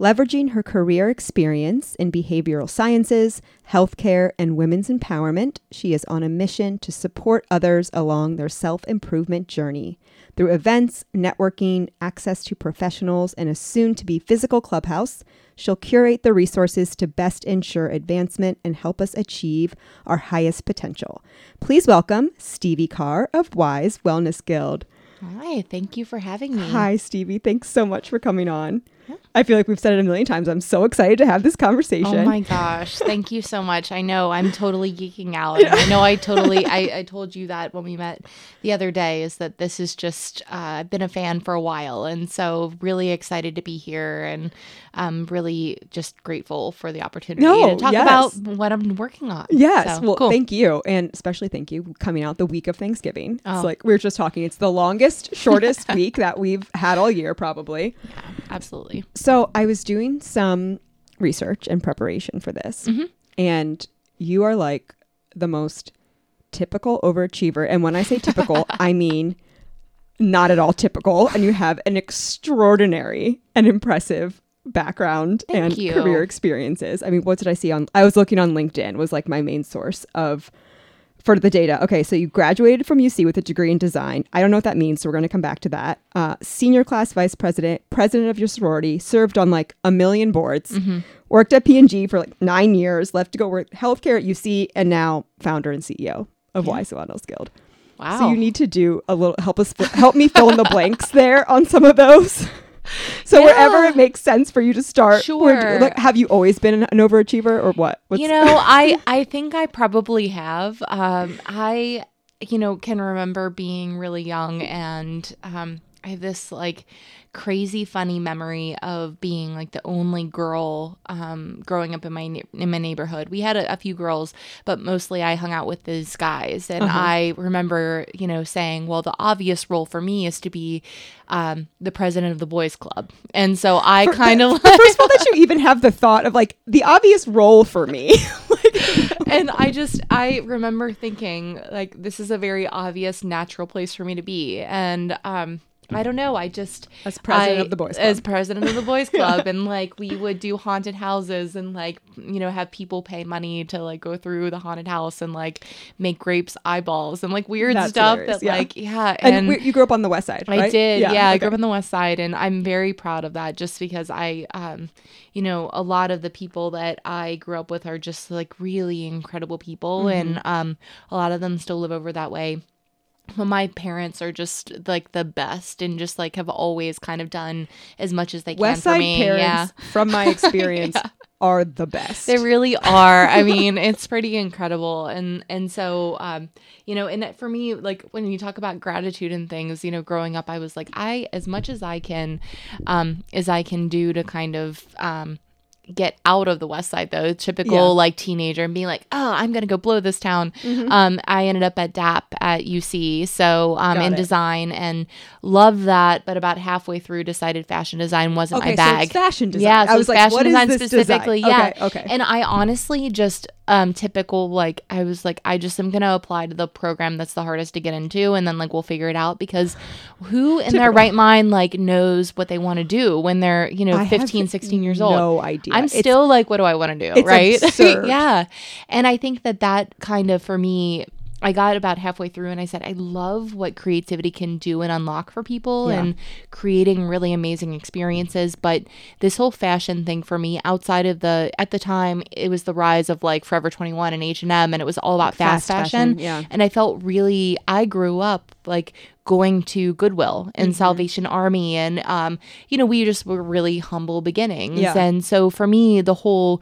Leveraging her career experience in behavioral sciences, healthcare, and women's empowerment, she is on a mission to support others along their self improvement journey. Through events, networking, access to professionals, and a soon to be physical clubhouse, she'll curate the resources to best ensure advancement and help us achieve our highest potential. Please welcome Stevie Carr of Wise Wellness Guild. Hi, thank you for having me. Hi, Stevie. Thanks so much for coming on. I feel like we've said it a million times. I'm so excited to have this conversation. Oh my gosh, thank you so much. I know I'm totally geeking out. I know I totally I, I told you that when we met the other day is that this is just uh, I've been a fan for a while and so really excited to be here and I'm really just grateful for the opportunity No, to talk yes. about what I'm working on. Yes. So, well, cool. thank you. And especially thank you coming out the week of Thanksgiving. It's Oh. like we were just talking. It's the longest, shortest week that we've had all year, probably. Yeah, Absolutely. So I was doing some research and preparation for this. Mm-hmm. And you are like the most typical overachiever. And when I say typical, I mean not at all typical. And you have an extraordinary and impressive background Thank and you. career experiences. I mean, what did I see on I was looking on LinkedIn was like my main source of for the data. Okay, so you graduated from UC with a degree in design. I don't know what that means, so we're going to come back to that. Uh, senior class vice president, president of your sorority, served on like a million boards, Mm-hmm. worked at P&G for like nine years, left to go work healthcare at UC, and now founder and CEO of Wise Wellness Guild. Wow. So you need to do a little help us help me fill in the blanks there on some of those. So wherever it makes sense for you to start, Sure. like, have you always been an, an overachiever or what? What's- you know i i think i probably have um i you know can remember being really young and um I have this like crazy funny memory of being like the only girl um, growing up in my in my neighborhood. We had a, a, few girls, but mostly I hung out with these guys. And uh-huh. I remember, you know, saying, "Well, the obvious role for me is to be um, the president of the boys' club." And so I kind of first of all that you even have the thought of like the obvious role for me. and I just I remember thinking like this is a very obvious natural place for me to be and um I don't know. I just as president I, of the boys club. as president of the boys club, and like we would do haunted houses and like you know have people pay money to like go through the haunted house and like make grapes eyeballs and like weird That's stuff that yeah. like yeah. And, and you grew up on the west side. Right? I did. Yeah, yeah okay. I grew up on the west side, and I'm very proud of that. Just because I, um, you know, a lot of the people that I grew up with are just like really incredible people, mm-hmm. and um, a lot of them still live over that way my parents are just like the best and just like have always kind of done as much as they can West Side for me. Parents, yeah. from my experience, yeah. are the best. They really are. I mean, it's pretty incredible. And and so um, you know, and for me, like when you talk about gratitude and things, you know, growing up, I was like, I as much as I can, um, as I can do to kind of um get out of the west side though typical yeah. like teenager and being like oh i'm gonna go blow this town mm-hmm. um, i ended up at DAAP at uc so um, in it. design and loved that but about halfway through decided fashion design wasn't okay, my bag so fashion design yeah so i was like fashion what design is this specifically design? yeah okay, okay and i honestly just um typical like I was like I just am gonna apply to the program that's the hardest to get into and then like we'll figure it out because who in typical. their right mind like knows what they want to do when they're you know I 15 16 years old? no idea. I'm it's, still like what do I want to do right? yeah. And I think that that kind of for me I got about halfway through and I said, I love what creativity can do and unlock for people yeah. and creating really amazing experiences. But this whole fashion thing for me, outside of the, at the time, it was the rise of like Forever 21 and H&M and it was all about fast, fast fashion. fashion. Yeah. And I felt really, I grew up like going to Goodwill and mm-hmm. Salvation Army. And, um, you know, we just were really humble beginnings. Yeah. And so for me, the whole,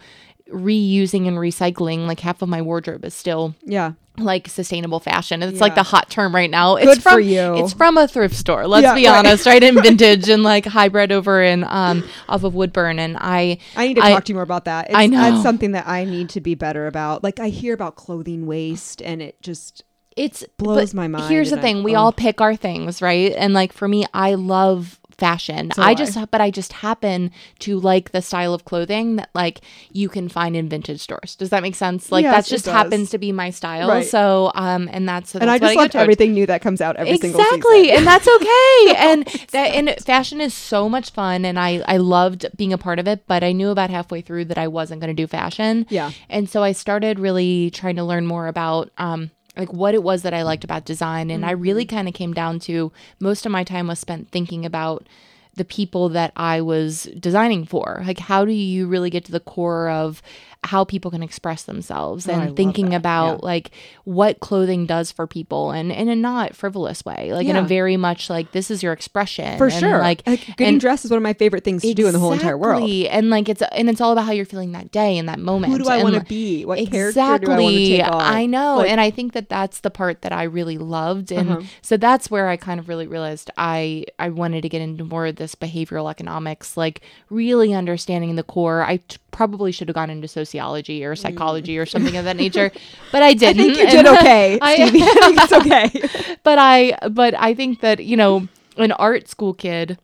reusing and recycling like half of my wardrobe is still yeah like sustainable fashion. It's yeah. like the hot term right now. It's Good from for you. it's from a thrift store. Let's yeah, be right. honest, right? In vintage and like hybrid over in um off of Woodburn. And I I need to I, talk to you more about that. It's, I know that's something that I need to be better about. Like I hear about clothing waste and it just it's blows my mind. Here's the thing: I, we oh. all pick our things, right? And like for me, I love fashion. So I just I. but I just happen to like the style of clothing that like you can find in vintage stores. Does that make sense? Like yes, that just happens to be my style. Right. So um and that's, so that's and I just love everything new that comes out every exactly. single season. Exactly. And that's okay. and that and fashion is so much fun and I I loved being a part of it, but I knew about halfway through that I wasn't going to do fashion. Yeah. And so I started really trying to learn more about um like what it was that I liked about design. And mm-hmm. I really mm-hmm. kind of came down to most of my time was spent thinking about the people that I was designing for. Like, how do you really get to the core of how people can express themselves oh, and thinking about yeah. like what clothing does for people and in a not frivolous way like yeah. in a very much like this is your expression for and sure. like, like getting and, dressed is one of my favorite things to exactly. do in the whole entire world. And like it's and it's all about how you're feeling that day in that moment. Who do I want to be? What exactly character do I want to take on? I know. Like, and I think that that's the part that I really loved. And uh-huh. so that's where I kind of really realized I I wanted to get into more of this behavioral economics like really understanding the core. I t- probably should have gone into sociology or psychology mm. or something of that nature, but I didn't. I think you did okay, I, Stevie. I think it's okay. but I, but I think that you know, an art school kid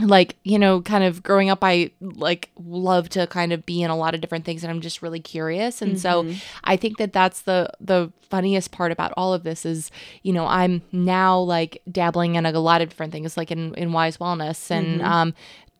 like you know kind of growing up i like love to kind of be in a lot of different things and i'm just really curious and mm-hmm. so i think that that's the the funniest part about all of this is you know i'm now like dabbling in a, a lot of different things like in in wise wellness and mm-hmm. um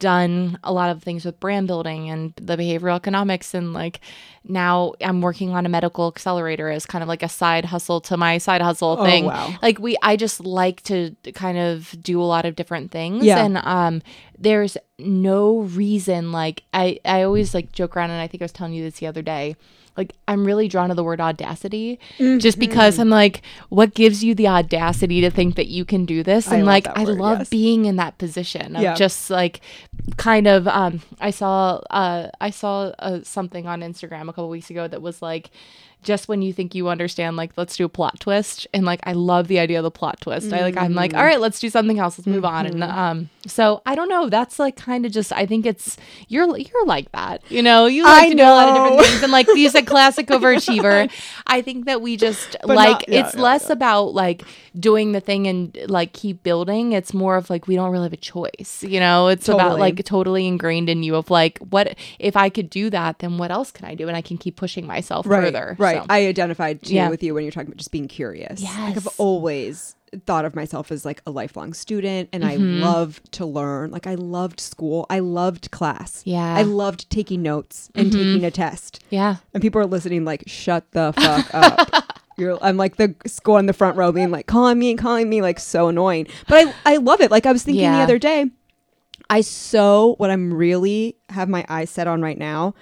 done a lot of things with brand building and the behavioral economics and like now I'm working on a medical accelerator as kind of like a side hustle to my side hustle oh, thing. Wow. Like we I just like to kind of do a lot of different things yeah. and um there's no reason like I I always like joke around and I think I was telling you this the other day like I'm really drawn to the word audacity mm-hmm. just because I'm like, what gives you the audacity to think that you can do this? And I like, I word, love yes. being in that position of yeah. just like kind of, um, I saw, uh, I saw uh, something on Instagram a couple weeks ago that was like, just when you think you understand, like let's do a plot twist, and like I love the idea of the plot twist. I like I'm like, all right, let's do something else. Let's move on. And um, so I don't know. That's like kind of just. I think it's you're you're like that. You know, you like I to do a lot of different things, and like you said, classic overachiever. I think that we just But like not- yeah, it's yeah, less about like doing the thing and like keep building. It's more of like we don't really have a choice. You know, it's about like totally ingrained in you of like what if I could do that, then what else can I do? And I can keep pushing myself right, further. Right. So. I identified too Yeah. with you when you're talking about just being curious. Like I've always thought of myself as like a lifelong student and Mm-hmm. I love to learn. Like I loved school. I loved class. Yeah. Mm-hmm. I loved taking notes and taking a test. yeah. And people are listening like, shut the fuck up. You're, I'm like the school in the front row being like calling me and calling me like so annoying. But I, I love it. Like I was thinking the other day, I so what I'm really have my eyes set on right now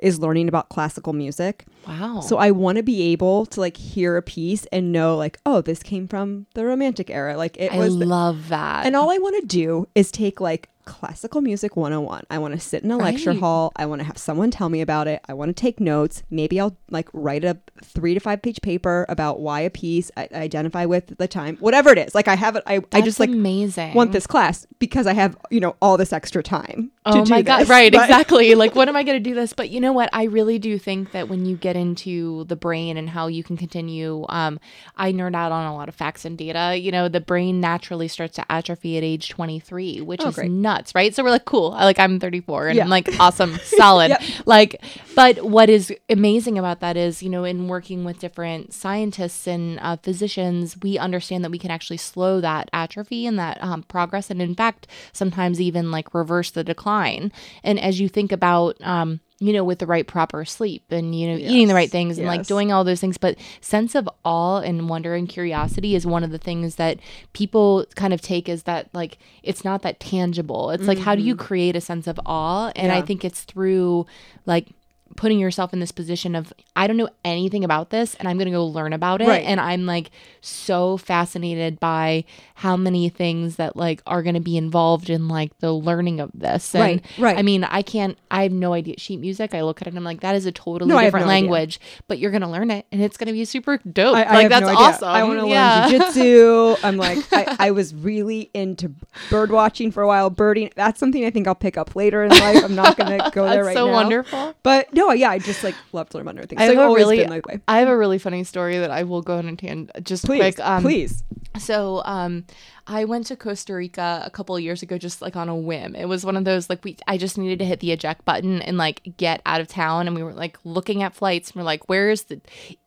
is learning about classical music. Wow. So I want to be able to like hear a piece and know like, oh, this came from the romantic era. Like it I was the- love that. and all I want to do is take like classical music 101. I want to sit in a lecture hall. I want to have someone tell me about it. I want to take notes. Maybe I'll like write a three to five page paper about why a piece I identify with at the time, whatever it is. Like I have it. I, I just like amazing. want this class because I have, you know, all this extra time. Oh my god! this. Right, But- exactly. Like, what am I going to do this? But you know what? I really do think that when you get into the brain and how you can continue, um, I nerd out on a lot of facts and data. You know, the brain naturally starts to atrophy at age 23, which Oh, is great. nuts, right? So we're like, cool. I like I'm 34 and Yeah. I'm like, awesome, solid. Yep. Like, but what is amazing about that is, you know, in working with different scientists and uh, physicians, we understand that we can actually slow that atrophy and that um, progress, and in fact, sometimes even like reverse the decline. And as you think about, um, you know, with the right proper sleep and you know eating the right things and like doing all those things, but sense of awe and wonder and curiosity is one of the things that people kind of take as that like it's not that tangible. It's like how do you create a sense of awe? And I Mm-hmm. Think it's through like putting yourself in this position of I don't know anything about this and I'm going to go learn about it Right. and I'm like so fascinated by how many things that like are going to be involved in like the learning of this and Right, right. I mean I can't I have no idea sheet music I look at it and I'm like that is a totally No, different no idea. language but you're going to learn it and it's going to be super dope I, I like that's no awesome I want to yeah. learn jujitsu. I'm like, I, I was really into bird watching for a while. Birding. That's something I think I'll pick up later in life. I'm not going to go there right so now. wonderful But no, yeah, I just like love to learn about other things. I So have I've a always really, been that way. I have a really funny story that I will go on and tan- just Please, quick. Um, please. So, um, I went to Costa Rica a couple of years ago, just like on a whim. It was one of those like we, I just needed to hit the eject button and like get out of town. And we were like looking at flights. And we're like, where is the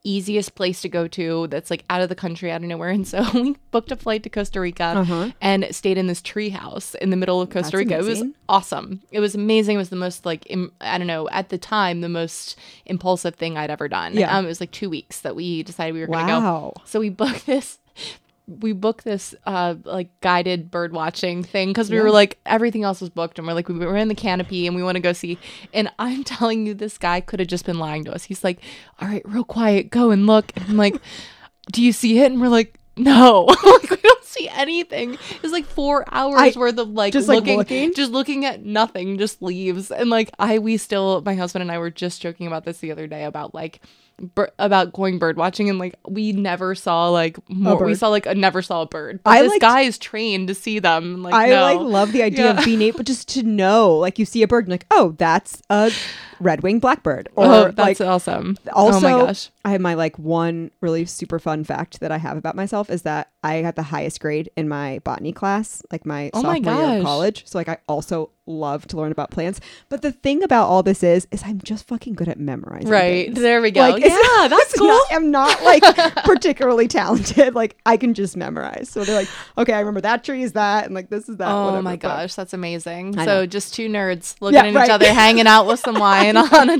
easiest place to go to that's like out of the country, out of nowhere? And so we booked a flight to Costa Rica Uh-huh. and stayed in this tree house in the middle of Costa That's Rica. It was awesome. It was amazing. It was the most like Im- I don't know at the time the most impulsive thing I'd ever done. Yeah. Um, it was like two weeks that we decided we were going to go. So we booked this we booked this uh like guided bird watching thing because we Yeah. were like everything else was booked and we're like we were in the canopy and we want to go see. And i'm telling you this guy could have just been lying to us. He's like all right real quiet go and look. And i'm like do you see it? And we're like no. Like we don't see anything. It's like four hours I- worth of like just, like, looking, looking? just looking at nothing just leaves. And like i we still my husband and i were just joking about this the other day about like bir- about going bird watching and like we never saw like more we saw like a never saw a bird but I this liked- guy is trained to see them like I no. like love the idea Yeah. of being able just to know, like you see a bird, and like, oh, that's a red winged blackbird, or oh like that's awesome Also, oh my gosh I have my like one really super fun fact that I have about myself is that I got the highest grade in my botany class, like my Oh my sophomore year of college. So like I also love to learn about plants. But the thing about all this is, is I'm just fucking good at memorizing. right things. there we go Like, yeah that's cool not- I'm not like particularly talented. Like I can just memorize. So they're like, okay, I remember that tree is that, and like this is that. Oh whatever, my but- gosh, that's amazing! So just two nerds looking Yeah, at right. each other, hanging out with some wine on a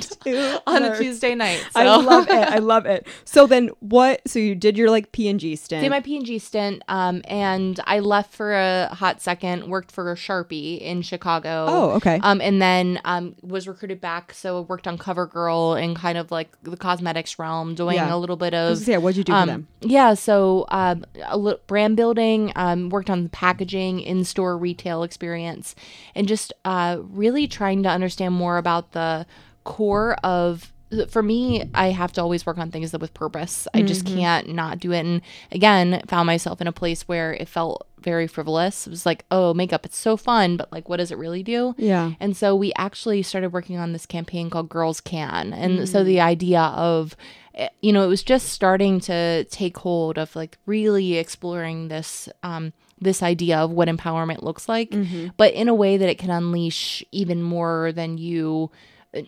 on a. Tuesday night. So. I love it. I love it. So then what? So you did your like P and G stint. did my P&G stint, um, and I left for a hot second. Worked for a Sharpie in Chicago. Oh, okay. Um, and then um, was recruited back. So worked on CoverGirl and kind of like the cosmetics realm, doing Yeah. a little bit of gonna what'd you do for um, them? Yeah, so um, a li- brand building, um, worked on packaging, in store retail experience, and just uh, really trying to understand more about the core of for me, I have to always work on things that with purpose. I just can't not do it. And again, found myself in a place where it felt very frivolous. It was like, oh, makeup, it's so fun, but like, what does it really do? Yeah. And so we actually started working on this campaign called Girls Can. And so the idea of, eh, you know, it was just starting to take hold of like really exploring this um, this idea of what empowerment looks like, but in a way that it can unleash even more than you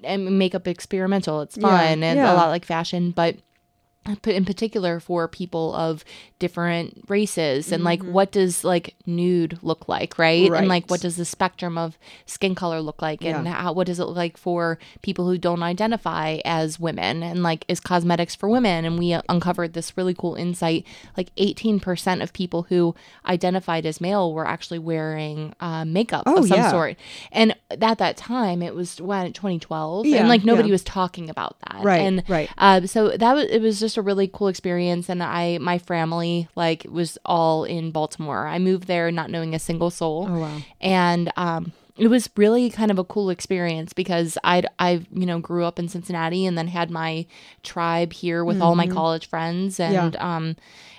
and makeup experimental. It's Yeah, fun and yeah. a lot like fashion, but in particular for people of different races and like what does like nude look like right, and like what does the spectrum of skin color look like and Yeah. how what does it look like for people who don't identify as women? And like is cosmetics for women? And we uncovered this really cool insight like 18% of people who identified as male were actually wearing uh, makeup Oh, of some yeah. sort. And at that time it was when 2012 Yeah, and like nobody was talking about that. Right, and right. uh, so that was it was just a really cool experience and i my family like was all in baltimore. I moved there not knowing a single soul. Oh, wow. and um it was really kind of a cool experience because I'd I you know grew up in Cincinnati and then had my tribe here with all my college friends and um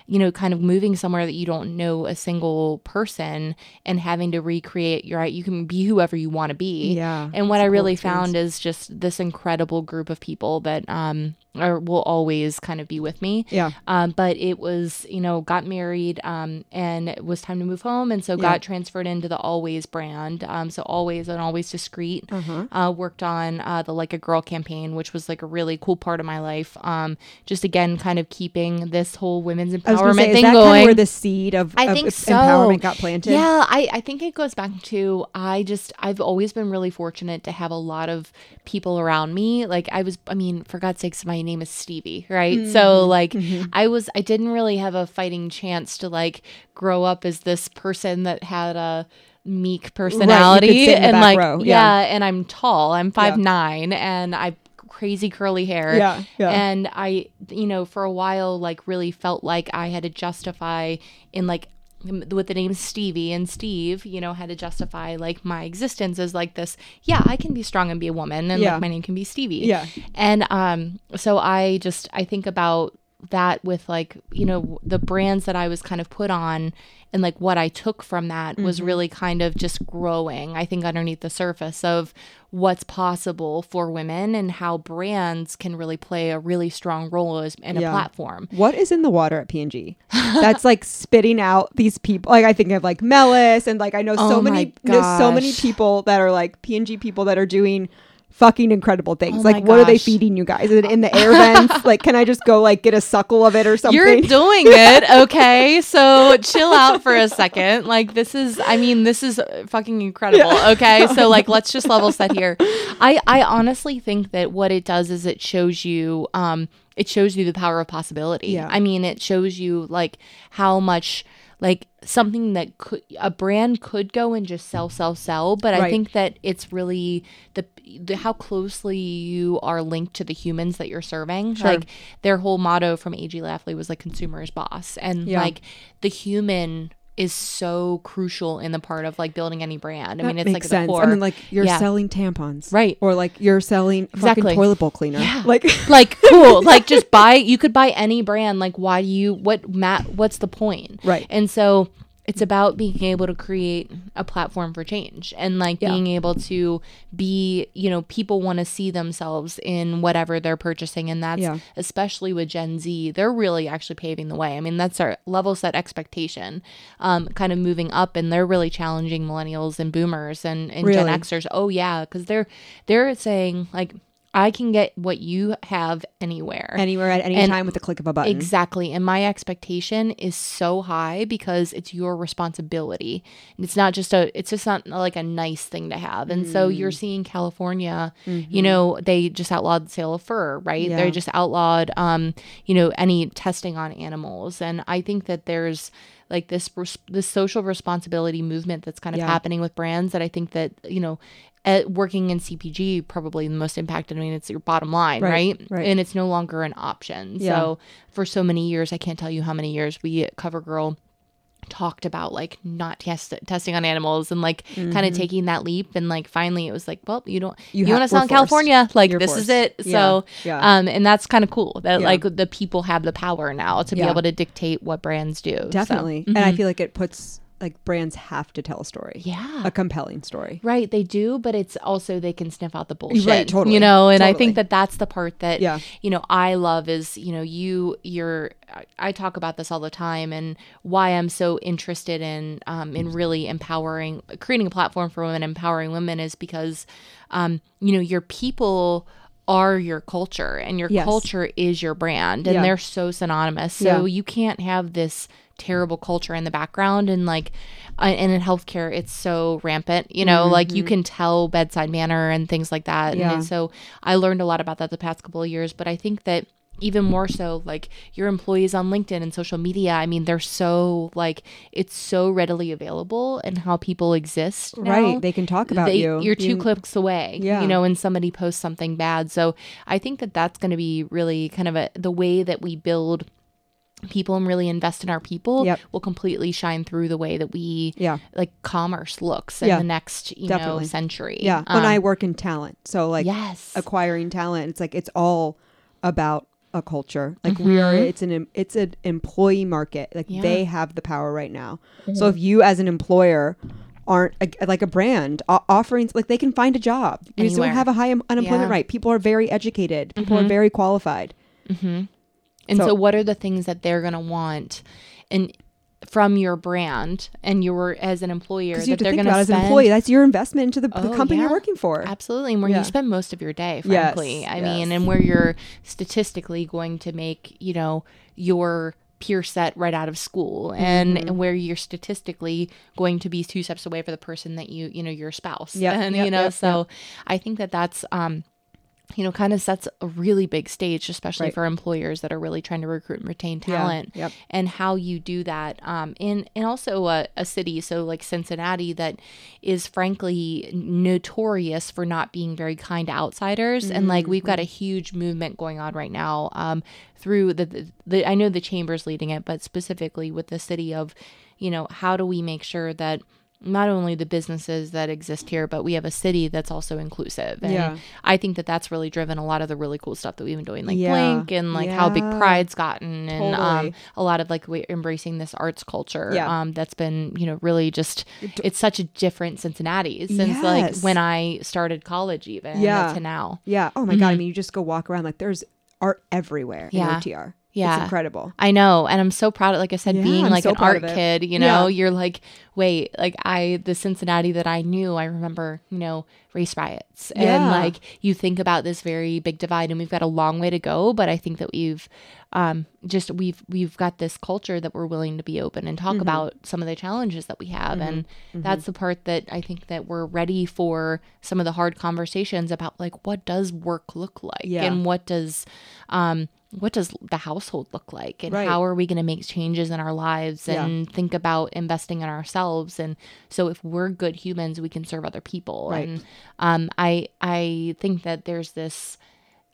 you know kind of moving somewhere that you don't know a single person and having to recreate your you can be whoever you want to be. Yeah, and what I I a cool really found is just this incredible group of people that um are, will always kind of be with me Yeah. um, but it was you know got married um, and it was time to move home and so got transferred into the always brand um, so always and always discreet Uh-huh. uh, worked on uh, the like a girl campaign which was like a really cool part of my life um, just again kind of keeping this whole women's I was gonna empowerment say, thing kind going of where the seed of, I of think so. empowerment got planted? Yeah, I, I think it goes back to I just I've always been really fortunate to have a lot of people around me. Like I was I mean, for God's sakes, my name is Stevie, right? Mm-hmm. So like I was I didn't really have a fighting chance to like grow up as this person that had a meek personality the and like yeah. yeah. and I'm tall. I'm five nine and I crazy curly hair. Yeah, yeah. And I, you know, for a while, like really felt like I had to justify in like with the name Stevie and Steve, you know, had to justify like my existence as like this. Yeah, I can be strong and be a woman, and Yeah. like my name can be Stevie. Yeah. And um, so I just I think about that with like you know the brands that I was kind of put on and like what I took from that was Mm-hmm. really kind of just growing. I think underneath the surface of what's possible for women and how brands can really play a really strong role as in Yeah. a platform. What is in the water at P&G? That's like spitting out these people. Like I think of like Mellis and like I know so Oh many know so many people that are like P&G people that are doing fucking incredible things. Oh like what are they feeding you guys? Is it in the air vents? like can I just go like get a suckle of it or something? You're doing it, okay? So chill out for a second. Like this is, I mean, this is fucking incredible. Okay, so like let's just level set here. I I honestly think that what it does is it shows you, um, it shows you the power of possibility. Yeah. I mean, it shows you like how much like something that could a brand could go and just sell sell sell but i think that it's really the, the how closely you are linked to the humans that you're serving. Like their whole motto from A.G. Lafley was like consumers boss. And Yeah. like the human is so crucial in the part of like building any brand i That mean it's makes like the sense. core I mean, like you're Yeah. selling tampons, Right. Or like you're selling Exactly. fucking toilet bowl cleaner. Yeah. Like like cool like just buy you could buy any brand like why do you what matt what's the point Right. and so it's about being able to create a platform for change and like Yeah. being able to be you know people want to see themselves in whatever they're purchasing and that's Yeah. especially with gen z they're really actually paving the way i mean that's our level set expectation um, kind of moving up and they're really challenging millennials and boomers and, and gen xers oh yeah because they're they're saying like I can get what you have anywhere. anywhere at any And- time with the click of a button. Exactly. And my expectation is so high because it's your responsibility. And it's not just a it's just not like a nice thing to have. And so you're Mm. seeing California, you know, they just outlawed the sale of fur, right? Mm-hmm. Yeah. They just outlawed um, you know, any testing on animals. And I think that there's like this this social responsibility movement that's kind of Yeah. happening with brands that I think that, you know, at working in CPG probably the most impacted. I mean, it's your bottom line, Right, right? right. And it's no longer an option. Yeah. So for so many years, I can't tell you how many years we at CoverGirl talked about like not test- testing on animals and like kind Mm-hmm. of taking that leap and like finally it was like well you don't You you, want to sell in california like You're this is it Yeah, so yeah. um and that's kind of cool that Yeah. like the people have the power now to be able to dictate what brands do So, Definitely. And I feel like it puts like brands have to tell a story. yeah A compelling story. Right, they do, but it's also they can sniff out the bullshit. Right, totally, You know, and I think that that's the part that Yeah. you know I love is you know you you're I- I talk about this all the time and why I'm so interested in um, in really empowering creating a platform for women empowering women is because um, you know your people are your culture and your Yes. culture is your brand and Yeah. they're so synonymous so Yeah. you can't have this terrible culture in the background and like uh, and in healthcare it's so rampant you know like you can tell bedside manner and things like that Mm-hmm. Yeah. and so i learned a lot about that the past couple of years but i think that even more so like your employees on linkedin and social media i mean they're so like it's so readily available and how people exist now. Right. They can talk about They- you. You're two You- clicks away. Yeah. You know, when somebody posts something bad. So I think that that's going to be really kind of a the way that we build people and really invest in our people Yep. will completely shine through the way that we Yeah. like commerce looks in Yeah. the next you Definitely. know century. Yeah. when Um, I work in talent. So like yes. acquiring talent, it's like it's all about a culture. Like we are it's an it's an employee market. Like Mm-hmm. Yeah. they have the power right now. So if you as an employer aren't a, like a brand o- offering like they can find a job. We just don't have a high un- unemployment Yeah. rate. People are very educated. People are very qualified. And So- so, what are the things that they're going to want and from your brand and your as an employer that they're going to as an employee. That's your investment into the, the Oh, company you're working for. Absolutely, and where Yeah. you spend most of your day, Yes, frankly. I yes. mean, and where you're statistically going to make, you know, your peer set right out of school and, Mm-hmm. and where you're statistically going to be two steps away for the person that you, you know, your spouse. yeah And, yep, you know, yep, so I think that that's, um, you know, kind of sets a really big stage, especially Right. for employers that are really trying to recruit and retain Yeah, talent yep. and how you do that um, in and also a, a city so like cincinnati that is frankly notorious for not being very kind to outsiders and like we've got a huge movement going on right now um, through the, the, the i know the chamber's leading it but specifically with the city of you know how do we make sure that not only the businesses that exist here, but we have a city that's also inclusive. And Yeah. I think that that's really driven a lot of the really cool stuff that we've been doing, like Yeah. Blink and like how Big Pride's gotten, and um, a lot of like we embracing this arts culture. Yeah. Um, that's been you know really just it's such a different Cincinnati since like when I started college even Yeah. to now. Yeah. Oh my god. I mean, you just go walk around like there's art everywhere Mm-hmm. Yeah. in OTR. Yeah. It's incredible. I know, and I'm so proud. Of, like I said, Yeah, being I'm like so an art kid, you know, Yeah. you're like, wait, like I, the Cincinnati that I knew, I remember, you know, race riots, and like you think about this very big divide, and we've got a long way to go, but I think that we've, um, just we've we've got this culture that we're willing to be open and Mm-hmm. talk about some of the challenges that we have, and that's the part that I think that we're ready for some of the hard conversations about like what does work look like, Yeah. and what does, um what does the household look like and Right. how are we going to make changes in our lives Yeah. and think about investing in ourselves and so if we're good humans we can serve other people Right. and um, i i think that there's this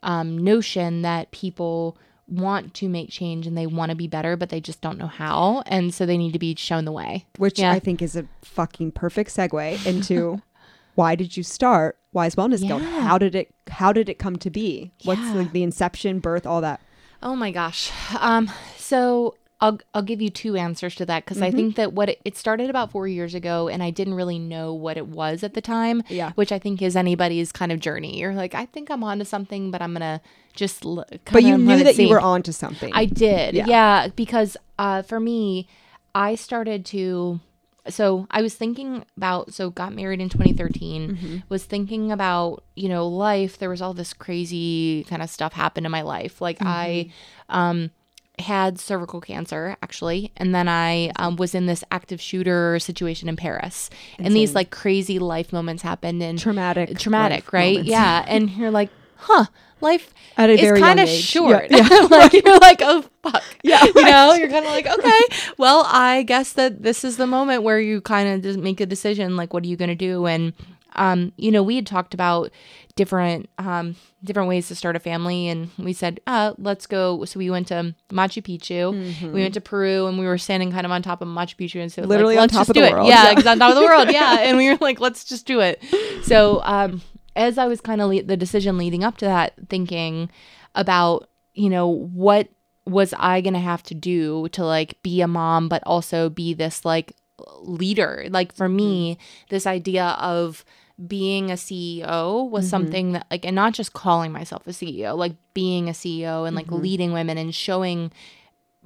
um, notion that people want to make change and they want to be better but they just don't know how and so they need to be shown the way Which Yeah. I think is a fucking perfect segue into why did you start Wise Wellness Guild? How did it how did it come to be? What's Yeah. like the inception, birth, all that? Oh my gosh. Um, so I'll I'll give you two answers to that because Mm-hmm. I think that what it, it started about four years ago, and I didn't really know what it was at the time. Yeah. Which I think is anybody's kind of journey. You're like, I think I'm onto something, but I'm gonna just. L- But you knew that you were onto something. I did. Yeah. Yeah. because uh, for me, I started to. So I was thinking about. So got married in 2013. Mm-hmm. Was thinking about you know life. There was all this crazy kind of stuff happened in my life. Like I, Mm-hmm. um, had cervical cancer actually, and then I um, was in this active shooter situation in Paris, and these like crazy life moments happened and traumatic. traumatic, right? moments. Yeah, and you're like, huh, life At a is very kind of short. Yeah, like you're like, oh fuck, Yeah, you know, you're kind of like, okay, well, I guess that this is the moment where you kind of just make a decision, like, what are you gonna do? And um, you know, we had talked about different um, different ways to start a family, and we said, uh, let's go. So we went to Machu Picchu, Mm-hmm. we went to Peru, and we were standing kind of on top of Machu Picchu, and so Literally like, on top of the do it. world. Yeah, Yeah. on top of the world. Yeah, and we were like, let's just do it. So um, as I was kind of le- the decision leading up to that, thinking about you know what was I gonna have to do to like be a mom, but also be this like leader. Like for me, this idea of being a CEO was something that like and not just calling myself a CEO, like being a CEO and like leading women and showing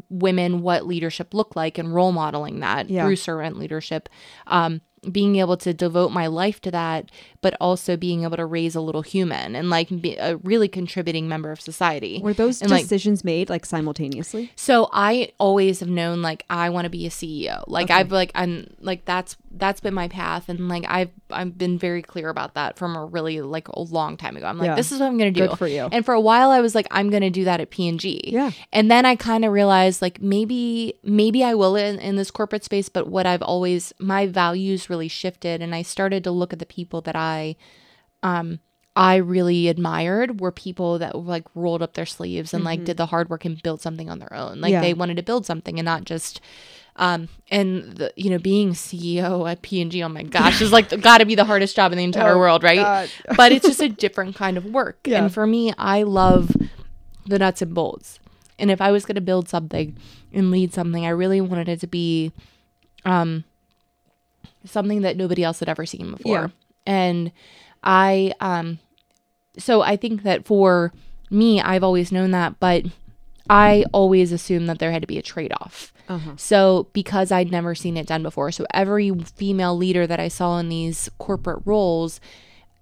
women what leadership looked like and role modeling that Yeah. through servant leadership. Um being able to devote my life to that, but also being able to raise a little human and like be a really contributing member of society. Were those And, like, decisions made like simultaneously? so I always have known like I want to be a CEO. Like I've like I'm like that's that's been my path and like I've I've been very clear about that from a really like a long time ago. I'm like Yeah. this is what I'm going to do. Good for you. And for a while I was like I'm going to do that at P&G. Yeah. And then I kind of realized like maybe maybe I will in, in this corporate space but what I've always my values really shifted and I started to look at the people that I um I really admired were people that like rolled up their sleeves and like did the hard work and built something on their own. Like Yeah. they wanted to build something and not just um and the you know being CEO at P&G oh my gosh is like got to be the hardest job in the entire Oh, world, right? But it's just a different kind of work. Yeah. And for me, I love the nuts and bolts. And if I was going to build something and lead something, I really wanted it to be um something that nobody else had ever seen before. Yeah. And I um so I think that for me, I've always known that, but I always assumed that there had to be a trade-off. Uh-huh. So, because I'd never seen it done before, so every female leader that I saw in these corporate roles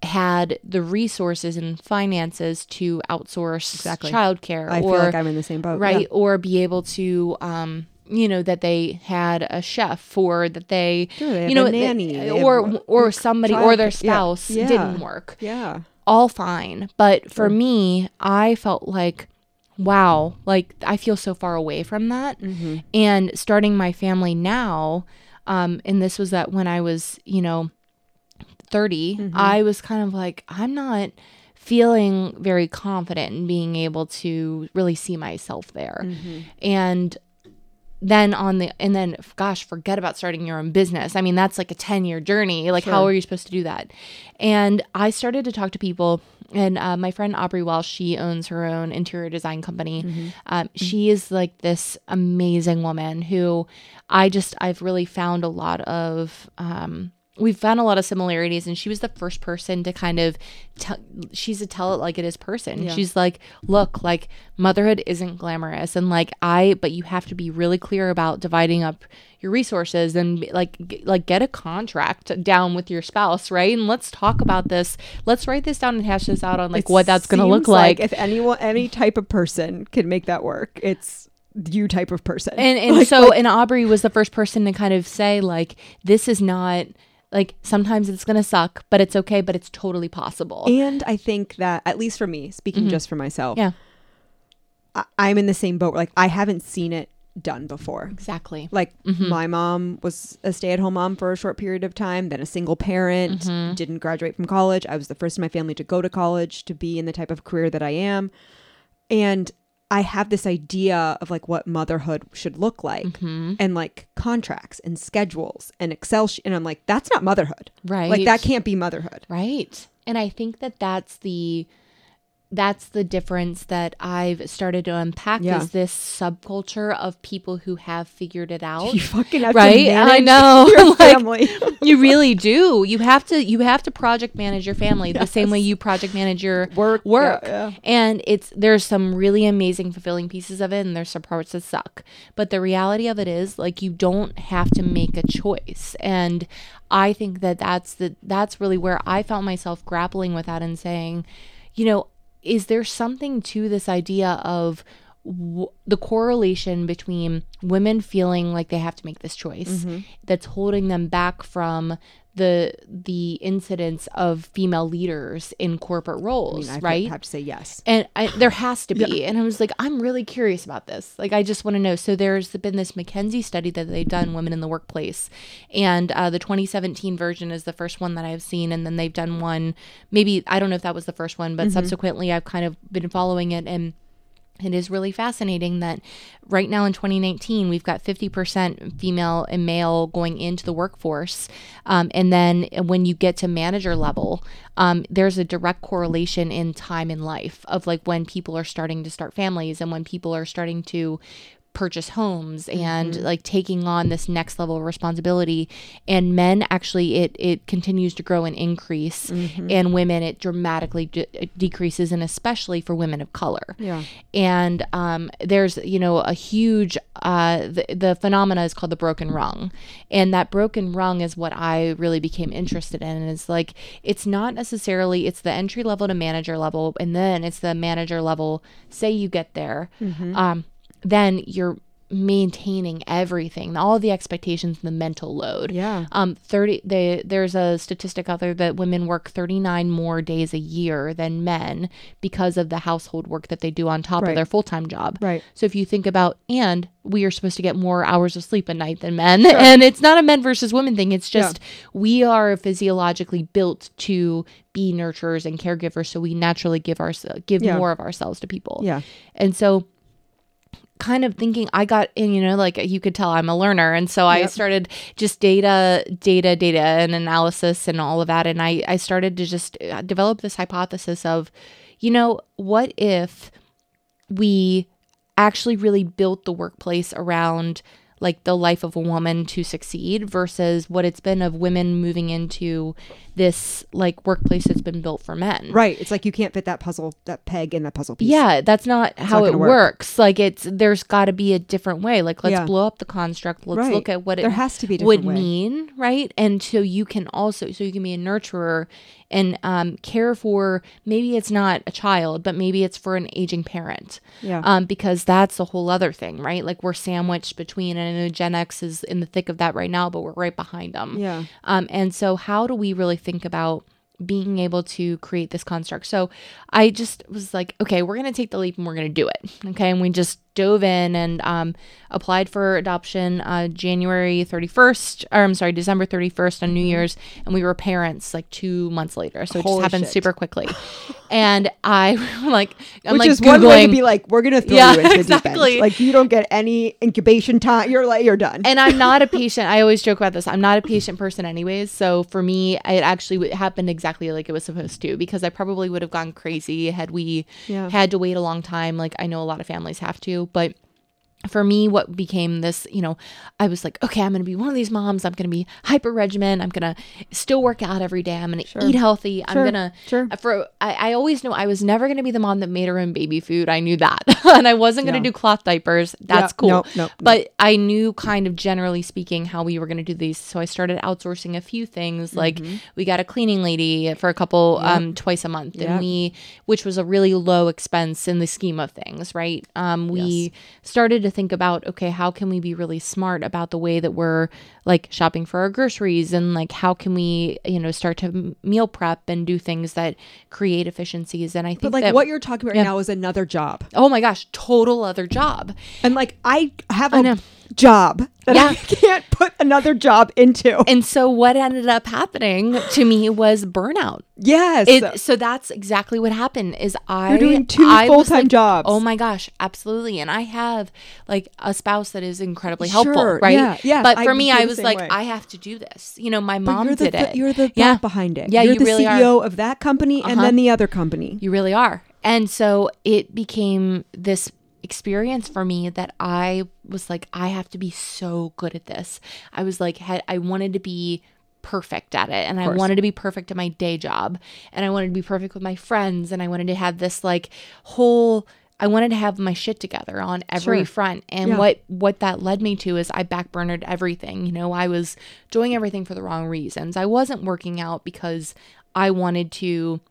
had the resources and finances to outsource Exactly. childcare I or feel like I'm in the same boat. right Yeah. or be able to um you know that they had a chef or that they Sure, they you know nanny, they or or somebody or their childcare. Yeah. spouse Yeah. didn't work Yeah. all fine. But for me, I felt like, wow, like I feel so far away from that. Mm-hmm. And starting my family now, um, and this was that when I was, you know, 30, Mm-hmm. I was kind of like, I'm not feeling very confident in being able to really see myself there. Mm-hmm. And then on the and then gosh forget about starting your own business. I mean that's like a 10 year journey. Like how are you supposed to do that? And i started to talk to people and uh, my friend aubrey welsh she owns her own interior design company. Um, she is like this amazing woman who i just i've really found a lot of um, we've found a lot of similarities and she was the first person to kind of tell she's a tell it like it is person Yeah. she's like look like motherhood isn't glamorous and like i but you have to be really clear about dividing up your resources and like g- like get a contract down with your spouse right and let's talk about this let's write this down and hash this out on like It what that's going to look seems like, If anyone, any type of person can make that work, it's you type of person. and and Like- so like- and aubrey was the first person to kind of say like this is not like sometimes it's going to suck but it's okay but it's totally possible And I think that, at least for me, speaking just for myself, Mm-hmm. yeah I, I'm in the same boat. Like, I haven't seen it done before. exactly Like, Mm-hmm. my mom was a stay at home mom for a short period of time, then a single parent, Mm-hmm. didn't graduate from college. I was the first in my family to go to college, to be in the type of career that I am. And I have this idea of like what motherhood should look like Mm-hmm. and like contracts and schedules and Excel. Sh- and I'm like, that's not motherhood. right Like, that can't be motherhood. Right. And I think that that's the that's the difference that I've started to unpack Yeah. is this subculture of people who have figured it out. You fucking have Right? to I know. your Like, family. you really do. You have to you have to project manage your family the same way you project manage your Work, work. yeah, yeah. And it's there's some really amazing fulfilling pieces of it and there's some parts that suck. But the reality of it is like you don't have to make a choice. And I think that that's the that's really where I found myself grappling with that and saying, you know, is there something to this idea of w- the correlation between women feeling like they have to make this choice mm-hmm. that's holding them back from the the incidence of female leaders in corporate I roles, mean, I right? have to say yes. and I, there has to be. And i was like i'm really curious about this. Like i just want to know. So there's been this mckinsey study that they've done women in the workplace. And uh, the 2017 version is the first one that i've seen. And then they've done one maybe i don't know if that was the first one but subsequently i've kind of been following it. And it is really fascinating that right now in 2019 we've got 50% female and male going into the workforce. Um, and then when you get to manager level um, there's a direct correlation in time in life of like when people are starting to start families and when people are starting to purchase homes and like taking on this next level of responsibility. And men actually it it continues to grow and increase. And women it dramatically de- decreases and especially for women of color. Yeah. and um, there's you know a huge uh, the, the phenomena is called the broken rung. And that broken rung is what i really became interested in. And it's like it's not necessarily it's the entry level to manager level and then it's the manager level say you get there. Um, then you're maintaining everything all the expectations and the mental load Yeah. um 30 they there's a statistic out there that women work 39 more days a year than men because of the household work that they do on top Right. of their full-time job Right. so if you think about and we are supposed to get more hours of sleep a night than men and it's not a men versus women thing it's just we are physiologically built to be nurturers and caregivers so we naturally give our give Yeah. more of ourselves to people Yeah. and so kind of thinking I got in, you know, like you could tell I'm a learner. And so I started just data, data, data and analysis and all of that. And I, I started to just uh, develop this hypothesis of, you know, what if we actually really built the workplace around like the life of a woman to succeed versus what it's been of women moving into this like workplace that's been built for men. Right. It's like you can't fit that puzzle, that peg in that puzzle piece. Yeah, that's not how not it work. works. Like it's there's got to be a different way. Like let's Yeah. blow up the construct. Let's Right. look at what it There has to be would way. mean, right? And so you can also so you can be a nurturer and um, care for maybe it's not a child, but maybe it's for an aging parent. Yeah. Um, because that's a whole other thing, right? Like we're sandwiched between, and I know Gen X is in the thick of that right now, but we're right behind them. Yeah. Um, and so, how do we really think about being able to create this construct? So, I just was like, okay, we're going to take the leap and we're going to do it. Okay. And we just dove in and um, applied for adoption uh, January 31st, or I'm sorry, December 31st on New Year's. And we were parents like two months later. So, it just happened shit. super quickly. and I like, I'm Which like, is one way to be like, we're gonna throw Yeah, you into the deep exactly. Like you don't get any incubation time. You're like you're done. and I'm not a patient. I always joke about this. I'm not a patient person, anyways. So for me, it actually happened exactly like it was supposed to because I probably would have gone crazy had we Yeah. had to wait a long time. Like I know a lot of families have to, but for me, what became this, you know, I was like, okay, I'm going to be one of these moms. I'm going to be hyper regimen. I'm going to still work out every day. I'm going to eat healthy. I'm going to, Sure. for, I, I always knew I was never going to be the mom that made her own baby food. I knew that. and I wasn't going to Yeah. do cloth diapers. That's Yeah. cool. Nope, nope, but I knew kind of generally speaking how we were going to do these. So I started outsourcing a few things. Like Mm-hmm. we got a cleaning lady for a couple, um, twice a month. Yep. And we, which was a really low expense in the scheme of things, right? Um, we started to think about, okay, how can we be really smart about the way that we're like shopping for our groceries and like how can we, you know, start to meal prep and do things that create efficiencies. And I think But like that, what you're talking about Yeah. now is another job. oh my gosh, total other job. And like I have I a know. job that I can't put another job into. And so what ended up happening to me was burnout. yes. It, so that's exactly what happened is I You're doing two I full-time like, jobs. Oh my gosh, absolutely. And I have like a spouse that is incredibly helpful, Sure, right? yeah, yeah, But for would me, I the was like, way. I have to do this. You know, my But mom you're the, did it. You're the yeah. behind it. Yeah, you're you the really are. CEO of that company and Uh-huh. then the other company. You really are. And so it became this experience for me that I was like, I have to be so good at this. I was like, had, I wanted to be perfect at it and I wanted to be perfect at my day job and I wanted to be perfect with my friends and I wanted to have this like whole I wanted to have my shit together on every Sure. front. And Yeah. what what that led me to is I backburnered everything. You know, I was doing everything for the wrong reasons. I wasn't working out because I wanted to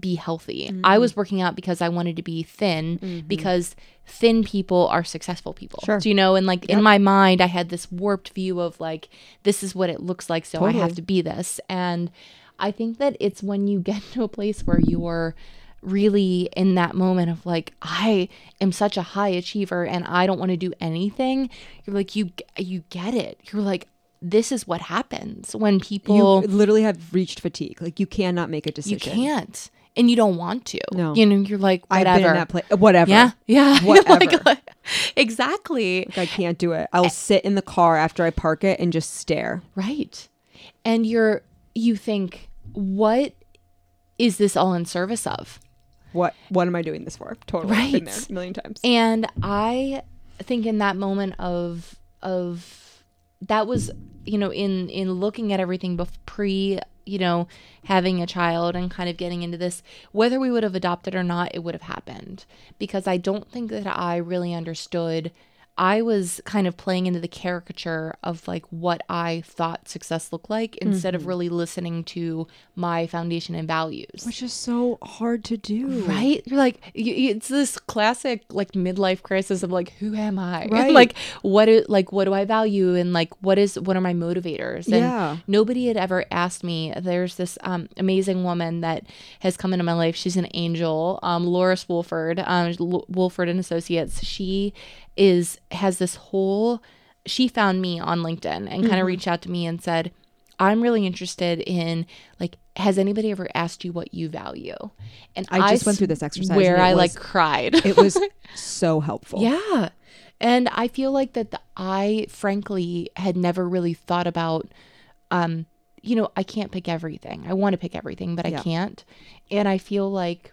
be healthy. I was mm-hmm. working out because I wanted to be thin mm-hmm. because thin people are successful people. Sure. Do you know? And like in my mind, I had this warped view of like, this is what it looks like. So I have to be this. And I think that it's when you get to a place where you're really in that moment of like I am such a high achiever and I don't want to do anything you're like you you get it you're like this is what happens when people you literally have reached fatigue. Like you cannot make a decision. you can't and you don't want to No. you know you're like I've been in that place. Uh, whatever. yeah yeah Whatever. like, exactly Like, I can't do it. I'll sit in the car after I park it and just stare. Right. And you're you think what is this all in service of? What what am I doing this for? Totally. I've been there a million times. And I think in that moment of of that was you know in in looking at everything bef- pre you know having a child and kind of getting into this whether we would have adopted or not it would have happened because I don't think that I really understood I was kind of playing into the caricature of like what I thought success looked like instead of really listening to my foundation and values. Which is so hard to do. Right? You're like, it's this classic like midlife crisis of like, who am I? Right. like, what do, like, what do I value? And like, what is, what are my motivators? And Yeah. nobody had ever asked me. There's this um, amazing woman that has come into my life. She's an angel, um, Laura Wolford, um, L- Wolford and Associates. She is, has this whole, she found me on LinkedIn and Mm-hmm. kind of reached out to me and said, I'm really interested in like, has anybody ever asked you what you value? And I just went through this exercise where I like cried. It was so helpful. yeah. And I feel like that the, I frankly had never really thought about um you know, I can't pick everything. I want to pick everything, but I can't. And I feel like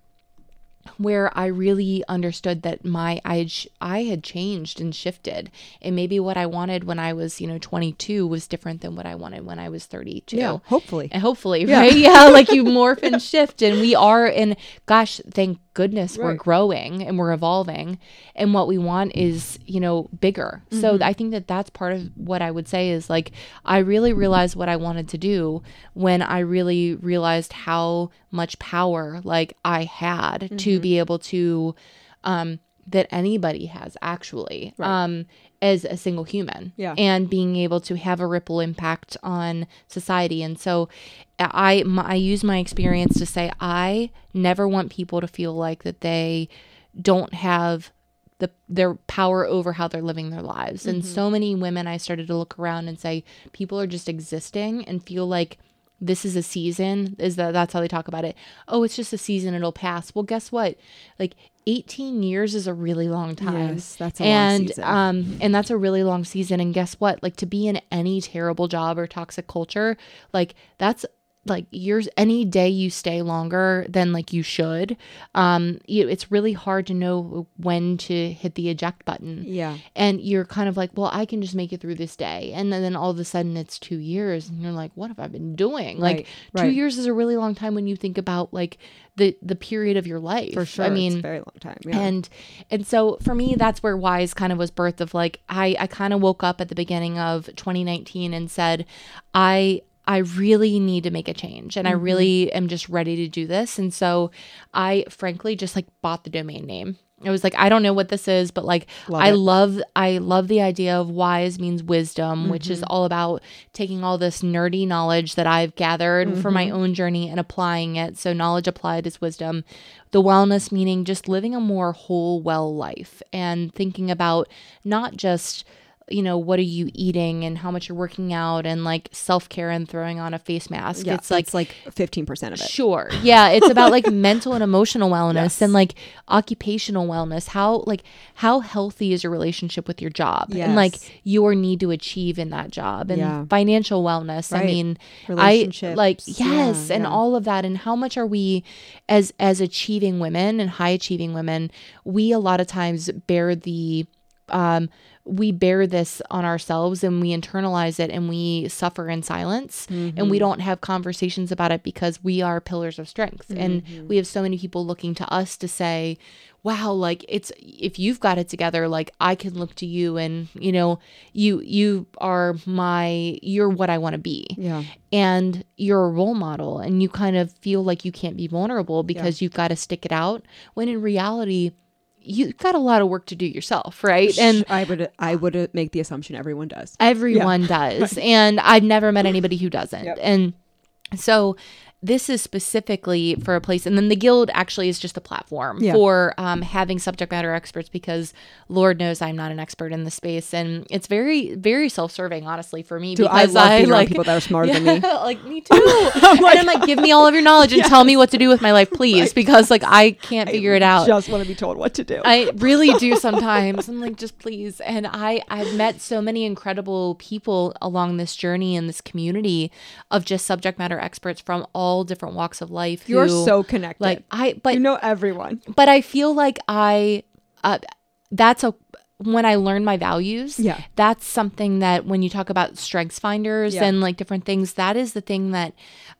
where I really understood that my I had, I had changed and shifted, and maybe what I wanted when I was you know 22 was different than what I wanted when I was 32. Yeah. Hopefully. And hopefully, Yeah. right? Yeah, like you morph and shift, and we are. And gosh, thank goodness we're growing and we're evolving. And what we want is, you know, bigger. So Mm-hmm. I think that that's part of what I would say is like I really realized what I wanted to do when I really realized how much power like I had to Mm-hmm. be able to, um, that anybody has actually, Right. um, as a single human Yeah. and being able to have a ripple impact on society. And so I my, I use my experience to say I never want people to feel like that they don't have the their power over how they're living their lives. And so many women I started to look around and say people are just existing and feel like this is a season is that that's how they talk about it. Oh it's just a season it'll pass. Well guess what? Like 18 years is a really long time. Yes, that's a long and season. um and that's a really long season. And guess what? Like to be in any terrible job or toxic culture like that's like years any day you stay longer than like you should um you, it's really hard to know when to hit the eject button Yeah. and you're kind of like well i can just make it through this day and then, then all of a sudden it's two years and you're like what have i been doing like Right, two years is a really long time when you think about like the the period of your life For sure. i it's mean a very long time. Yeah. and and so for me that's where wise kind of was birth of like i i kind of woke up at the beginning of 2019 and said i i really need to make a change and i Mm-hmm. really am just ready to do this and so i frankly just like bought the domain name I was like, I don't know what this is, but like, Love I it. love, I love the idea of wise means wisdom, which is Mm-hmm. all about taking all this nerdy knowledge that I've gathered for my Mm-hmm. own journey and applying it. So knowledge applied is wisdom. The wellness meaning just living a more whole, well life and thinking about not just you know what are you eating and how much you're working out and like self-care and throwing on a face mask yeah, it's like it's like 15% of it. Sure. Yeah, it's about like mental and emotional wellness Yes. and like occupational wellness. How like how healthy is your relationship with your job and like your need to achieve in that job and Yeah. financial wellness. I mean, I like yes, Yeah, and all of that and how much are we as as achieving women and high achieving women, we a lot of times bear the um, we bear this on ourselves and we internalize it and we suffer in silence. And we don't have conversations about it because we are pillars of strength. And we have so many people looking to us to say wow like it's if you've got it together like i can look to you and you know you you are my you're what i want to be. Yeah. and you're a role model and you kind of feel like you can't be vulnerable because you've got to stick it out when in reality you've got a lot of work to do yourself right and I would I would make the assumption everyone does. everyone does and i've never met anybody who doesn't Yep. and so this is specifically for a place and then the guild actually is just a platform Yeah. for um, having subject matter experts because lord knows i'm not an expert in the space and it's very very self-serving honestly for me Dude, I because love being like people that are smarter than me. like me too and i'm like give me all of your knowledge and tell me what to do with my life please because like i can't figure it out Just want to be told what to do. I really do sometimes. I'm like, just please. And I, I've met so many incredible people along this journey in this community of just subject matter experts from all different walks of life. You're who, so connected. like I, but you know everyone. but I feel like I, uh, that's a when I learn my values. Yeah. that's something that when you talk about strengths finders Yeah. and like different things, that is the thing that,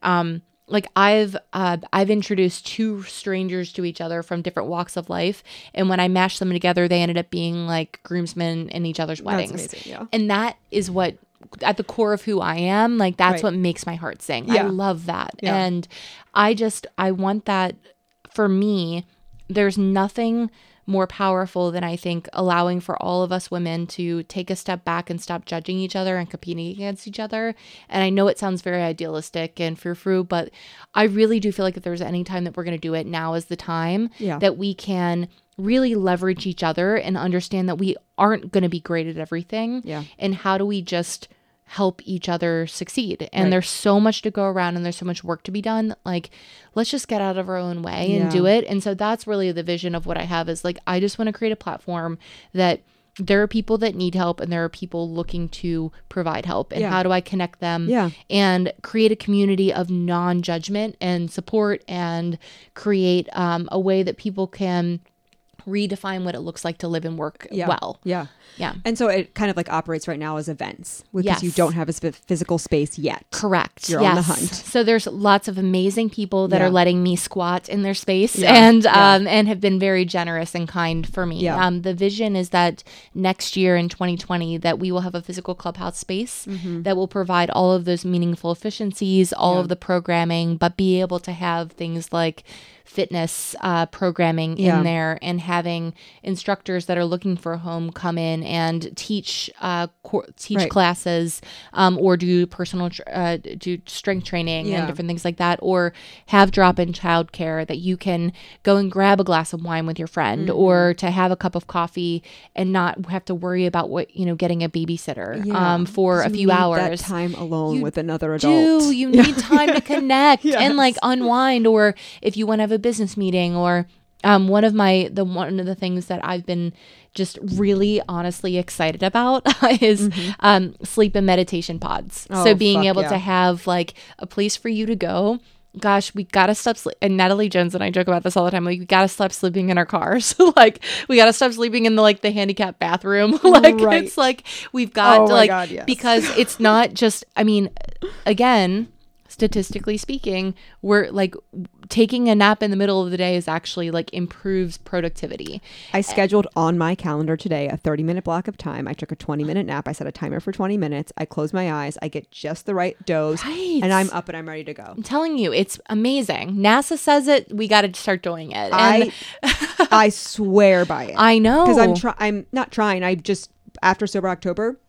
um, like I've uh, I've introduced two strangers to each other from different walks of life, and when I mashed them together, they ended up being like groomsmen in each other's weddings. amazing, yeah. And that is what at the core of who I am, like that's Right. what makes my heart sing. I love that. Yeah. And I just I want that for me. There's nothing more powerful than I think allowing for all of us women to take a step back and stop judging each other and competing against each other. And I know it sounds very idealistic and frou frou, but I really do feel like if there's any time that we're going to do it, now is the time Yeah. that we can really leverage each other and understand that we aren't going to be great at everything. Yeah. And how do we just help each other succeed? And Right. there's so much to go around and there's so much work to be done. Like, let's just get out of our own way and do it. And so that's really the vision of what I have is like, I just want to create a platform that there are people that need help and there are people looking to provide help. And Yeah. how do I connect them? Yeah. and create a community of non-judgment and support and create um, a way that people can redefine what it looks like to live and work Yeah. well. Yeah. Yeah. And so it kind of like operates right now as events because you don't have a sp- physical space yet. Correct. You're yes. on the hunt. So there's lots of amazing people that Yeah. are letting me squat in their space Yeah. and um and have been very generous and kind for me. Yeah. Um the vision is that next year in 2020 that we will have a physical clubhouse space Mm-hmm. that will provide all of those meaningful efficiencies, all of the programming, but be able to have things like fitness uh, programming Yeah. in there and having instructors that are looking for a home come in and teach uh, cor- teach Right. classes um, or do personal tr- uh, do strength training Yeah. and different things like that or have drop-in childcare that you can go and grab a glass of wine with your friend Mm-hmm. or to have a cup of coffee and not have to worry about what you know getting a babysitter Yeah. um, for a few hours That time alone You with another adult. do you need time to connect and like unwind or if you want to have a business meeting or um, one of my the one of the things that I've been just really honestly excited about is um, sleep and meditation pods. so Mm-hmm. Oh, being able yeah. to have like a place for you to go. Gosh, we gotta stop sleep. And Natalie Jones and I joke about this all the time. Like, we gotta stop sleeping in our cars. like, we gotta stop sleeping in the like the handicap bathroom. like, Right. it's like we've got Oh to like God, yes. because it's not just. I mean, again, statistically speaking, we're like taking a nap in the middle of the day is actually like improves productivity. I scheduled on my calendar today a 30 minute block of time. I took a 20 minute nap. I set a timer for 20 minutes. I close my eyes. I get just the right dose. Right. And I'm up and I'm ready to go. I'm telling you, it's amazing. NASA says it. We got to start doing it. And I I swear by it. I know because I'm try- I'm not trying. I just after sober October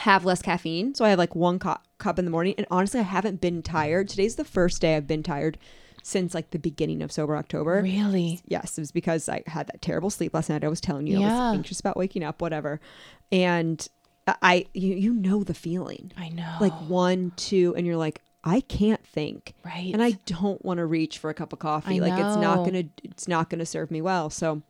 have less caffeine, so I have like one cu- cup in the morning. And honestly, I haven't been tired. Today's the first day I've been tired since like the beginning of sober October. really. Yes, it was because I had that terrible sleep last night. I was telling you, I was anxious about waking up, whatever. And I, you, you know the feeling, I know. like one, two, and you're like, I can't think, right. and I don't want to reach for a cup of coffee. Like it's not gonna, it's not gonna serve me well. So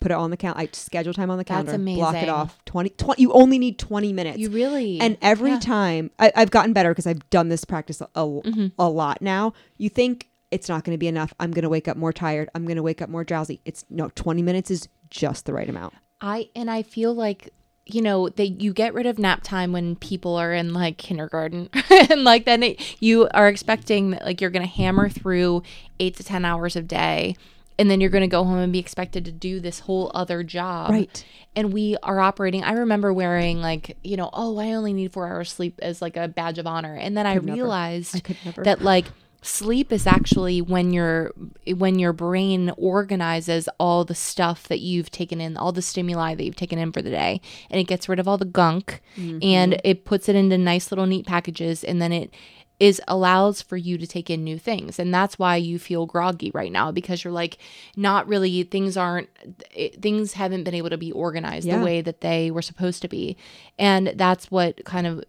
put it on the count. I schedule time on the That's calendar. Block it off. 20, 20 You only need twenty minutes. you really and every Yeah. time I, I've gotten better because I've done this practice a, Mm-hmm. a lot now. You think it's not going to be enough. I'm going to wake up more tired. I'm going to wake up more drowsy. It's no, 20 minutes is just the right amount. I and I feel like you know that you get rid of nap time when people are in like kindergarten and like then it, you are expecting that like you're going to hammer through 8 to 10 hours a day and then you're going to go home and be expected to do this whole other job. Right. And we are operating. I remember wearing like, you know, oh, I only need 4 hours sleep as like a badge of honor. And then I never. realized I that like sleep is actually when your when your brain organizes all the stuff that you've taken in all the stimuli that you've taken in for the day and it gets rid of all the gunk mm-hmm. and it puts it into nice little neat packages and then it is allows for you to take in new things and that's why you feel groggy right now because you're like not really things aren't it, things haven't been able to be organized Yeah. the way that they were supposed to be and that's what kind of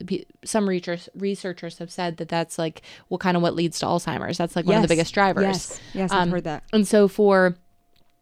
some researchers researchers have said that that's like what kind of what leads to alzheimer's that's like one of the biggest drivers Yes. Yes, I've Um, heard that. and so for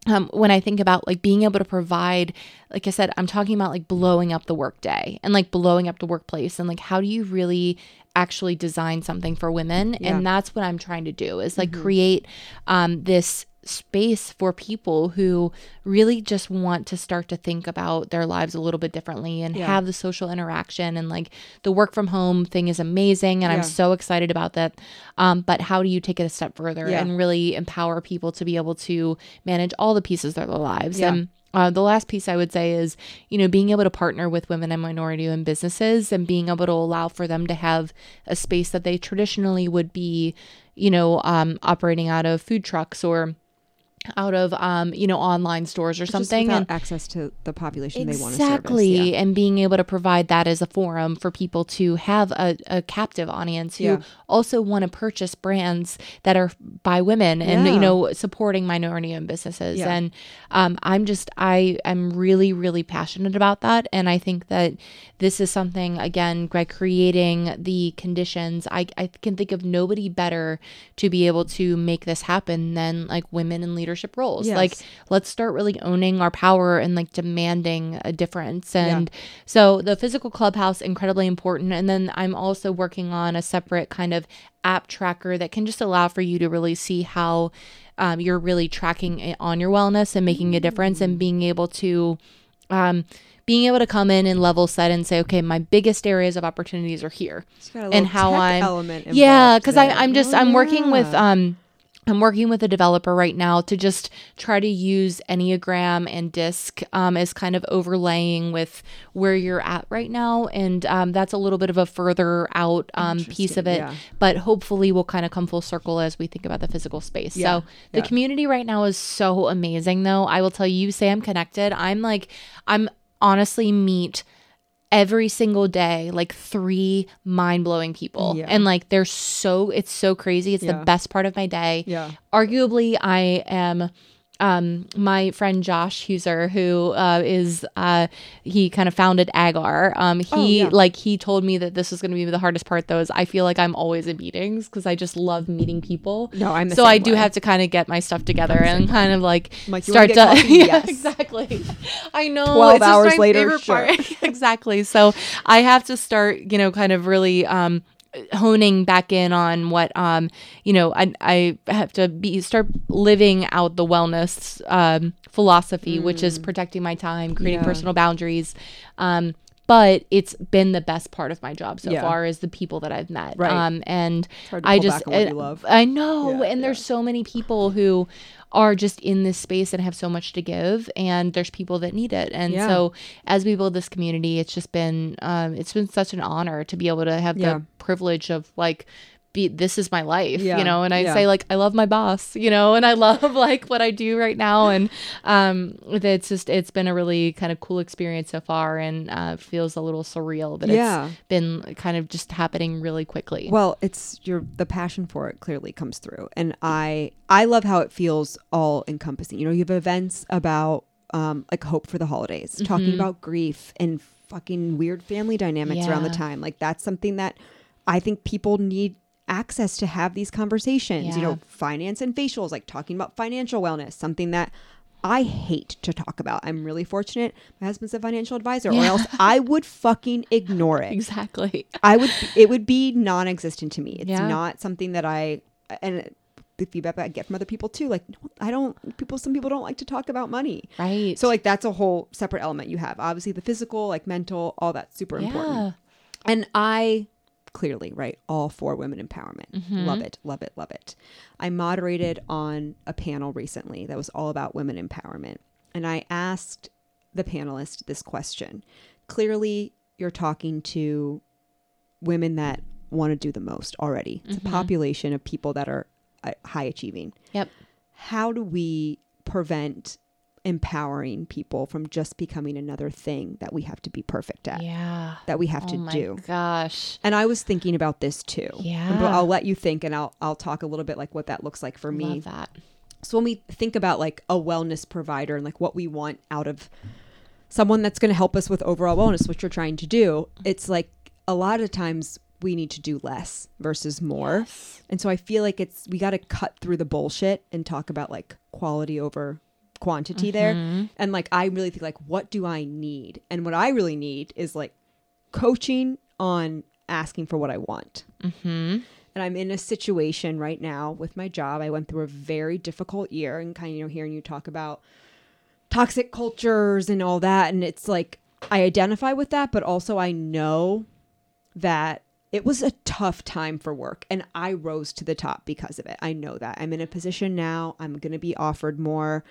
um, when I think about like being able to provide, like I said, I'm talking about like blowing up the workday and like blowing up the workplace and like how do you really actually design something for women? Yeah. Mm-hmm. And that's what I'm trying to do is like create um, this space for people who really just want to start to think about their lives a little bit differently and Yeah. have the social interaction and like the work from home thing is amazing and Yeah. I'm so excited about that. Um, but how do you take it a step further Yeah. and really empower people to be able to manage all the pieces of their lives? And uh, the last piece I would say is, you know, being able to partner with women and minority owned businesses and being able to allow for them to have a space that they traditionally would be, you know, um, operating out of food trucks or out of, um, you know, online stores or something. And access to the population they want to. Exactly. Yeah. And being able to provide that as a forum for people to have a, a captive audience who Yeah. also want to purchase brands that are by women and, Yeah. you know, supporting minority owned businesses. And um, I'm just, I am really, really passionate about that. And I think that this is something, again, by creating the conditions, I, I can think of nobody better to be able to make this happen than like women in leadership roles. Like, let's start really owning our power and like demanding a difference. And so the physical clubhouse incredibly important. And then i'm also working on a separate kind of app tracker that can just allow for you to really see how um, you're really tracking it on your wellness and making a difference and being able to um, being able to come in and level set and say okay my biggest areas of opportunities are here. It's got a and how I'm element yeah, because because I'm just I'm working with Oh, um I'm working with a developer right now to just try to use Enneagram and DISC um, as kind of overlaying with where you're at right now, and um, that's a little bit of a further out um, piece of it. yeah. But hopefully, we'll kind of come full circle as we think about the physical space. Yeah, So the yeah. community right now is so amazing, though. I will tell you, you say I'm connected. I'm like I'm honestly meet every single day like three mind-blowing people Yeah. and like they're so it's so crazy it's Yeah. the best part of my day Yeah. arguably i am um my friend josh heuser who uh is uh he kind of founded agar um he Oh, yeah. like he told me that this was going to be the hardest part though is i feel like i'm always in meetings because i just love meeting people No, I'm so i same do have to kind of get my stuff together and kind of like like, start to coffee?" yeah Yes. exactly i know 12 it's just hours my later, part. exactly so i have to start you know kind of really um honing back in on what um you know i i have to be start living out the wellness um philosophy which is protecting my time creating Mm. Yeah. personal boundaries um but it's been the best part of my job so Yeah. far is the people that I've met. Right. Um, and I just, back on what you love. I know, Yeah, and there's so many people who are just in this space and have so much to give, and there's people that need it. And Yeah. so, as we build this community, it's just been, um, it's been such an honor to be able to have Yeah. the privilege of like. Be, this is my life, Yeah, you know, and I yeah. say like I love my boss, you know, and I love like what I do right now, and um, it's just it's been a really kind of cool experience so far, and uh, feels a little surreal that Yeah. it's been kind of just happening really quickly. Well, it's your the passion for it clearly comes through, and I I love how it feels all encompassing. You know, you have events about um like hope for the holidays, talking Mm-hmm. about grief and fucking weird family dynamics around the time. Like that's something that I think people need access to have these conversations. You know, finance and facials, like talking about financial wellness, something that I hate to talk about. I'm really fortunate. My husband's a financial advisor, or else I would fucking ignore it. exactly. I would it would be non-existent to me. It's Yeah. not something that I and the feedback I get from other people too. Like, I don't. People, some people don't like to talk about money. Right. So like that's a whole separate element you have. Obviously, the physical, like mental, all that's super important. And I clearly, right, all for women empowerment. Mm-hmm. Love it, love it, love it. I moderated on a panel recently that was all about women empowerment. And I asked the panelist this question. Clearly, you're talking to women that want to do the most already. It's Mm-hmm. a population of people that are uh, high achieving. Yep. How do we prevent empowering people from just becoming another thing that we have to be perfect at? Yeah. That we have oh to my do. gosh. And I was thinking about this too. Yeah. And I'll let you think and I'll I'll talk a little bit like what that looks like for me. Love that. So when we think about like a wellness provider and like what we want out of someone that's going to help us with overall wellness, what you're trying to do, it's like a lot of times we need to do less versus more. Yes. And so I feel like it's we got to cut through the bullshit and talk about like quality over quantity there. And like I really think like what do I need? And what I really need is like coaching on asking for what I want. Mm-hmm. And I'm in a situation right now with my job. I went through a very difficult year and kind of you know hearing you talk about toxic cultures and all that and it's like I identify with that but also I know that it was a tough time for work and I rose to the top because of it. I know that. I'm in a position now. I'm going to be offered more.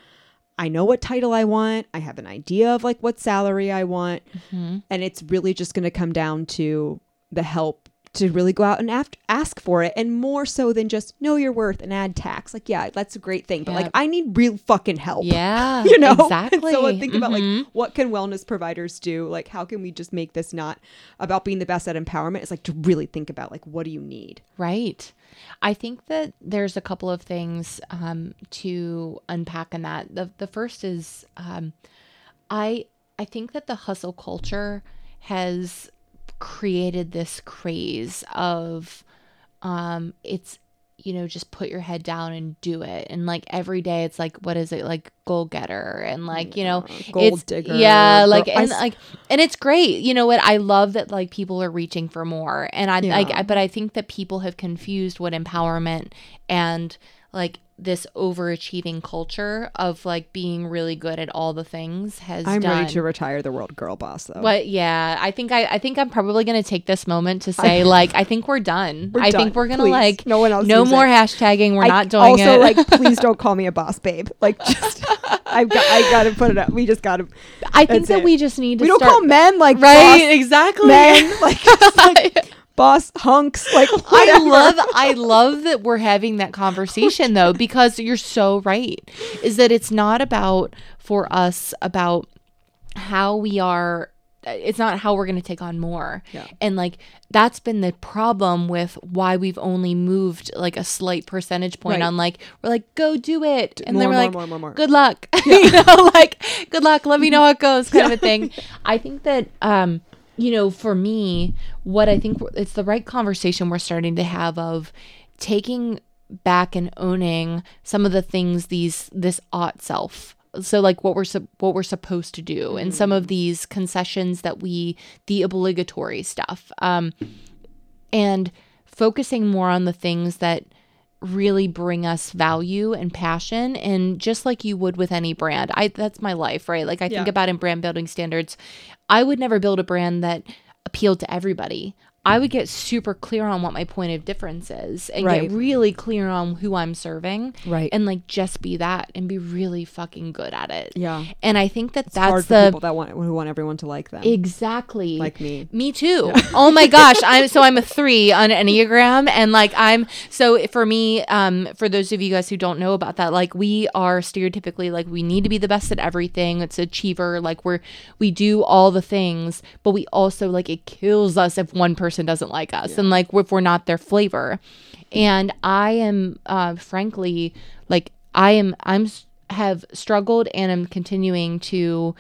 I know what title I want. I have an idea of like what salary I want. And it's really just going to come down to the help to really go out and aft- ask for it and more so than just know your worth and add tax. Like, yeah, that's a great thing. But like, I need real fucking help. Yeah. You know, And Exactly. so I think about like Mhm. what can wellness providers do? Like, how can we just make this not about being the best at empowerment? It's like to really think about like what do you need? Right. I think that there's a couple of things um, to unpack in that. The the first is um, I I think that the hustle culture has created this craze of um, it's you know just put your head down and do it. And like every day it's like what is it? Like goal getter and like you know gold it's digger, yeah like I and s- like and it's great. You know what? I love that like people are reaching for more. And i like I, but i think that people have confused what empowerment and like this overachieving culture of like being really good at all the things has I'm done. ready to retire the world girl boss though. But yeah, I think I, I think I'm probably gonna take this moment to say like I think we're done. We're I done. think we're gonna Please. like No one else no more it. hashtagging. We're I not doing also it. like please don't call me a boss babe. Like just I've got I got to put it up. We just got to I think that it. we just need to We don't start call men like right exactly. men like, just like boss hunks like I love I love that we're having that conversation though because you're so right. Is that it's not about for us about how we are it's not how we're going to take on more. Yeah. And like that's been the problem with why we've only moved like a slight percentage point Right. on like we're like go do it and more, then we're more, like more, more, more. good luck. you know like good luck, let me know how it goes kind of a thing. I think that um you know, for me, what I think it's the right conversation we're starting to have of taking back and owning some of the things these this ought self. So like what we're sup- what we're supposed to do and some of these concessions that we the obligatory stuff. Um and focusing more on the things that really bring us value and passion and just like you would with any brand. I that's my life right? Like i think about in brand building standards i would never build a brand that appealed to everybody i would get super clear on what my point of difference is and Right. get really clear on who i'm serving Right. and like just be that and be really fucking good at it Yeah. and i think that It's hard that's for the people that want who want everyone to like them. exactly Like me. me too. Oh my gosh. I'm so I'm a three on Enneagram and like I'm so for me, um, for those of you guys who don't know about that, like we are stereotypically like we need to be the best at everything. It's achiever, like we're we do all the things, but we also like it kills us if one person doesn't like us and like if we're not their flavor. And I am uh frankly like I am I'm have struggled and I'm continuing to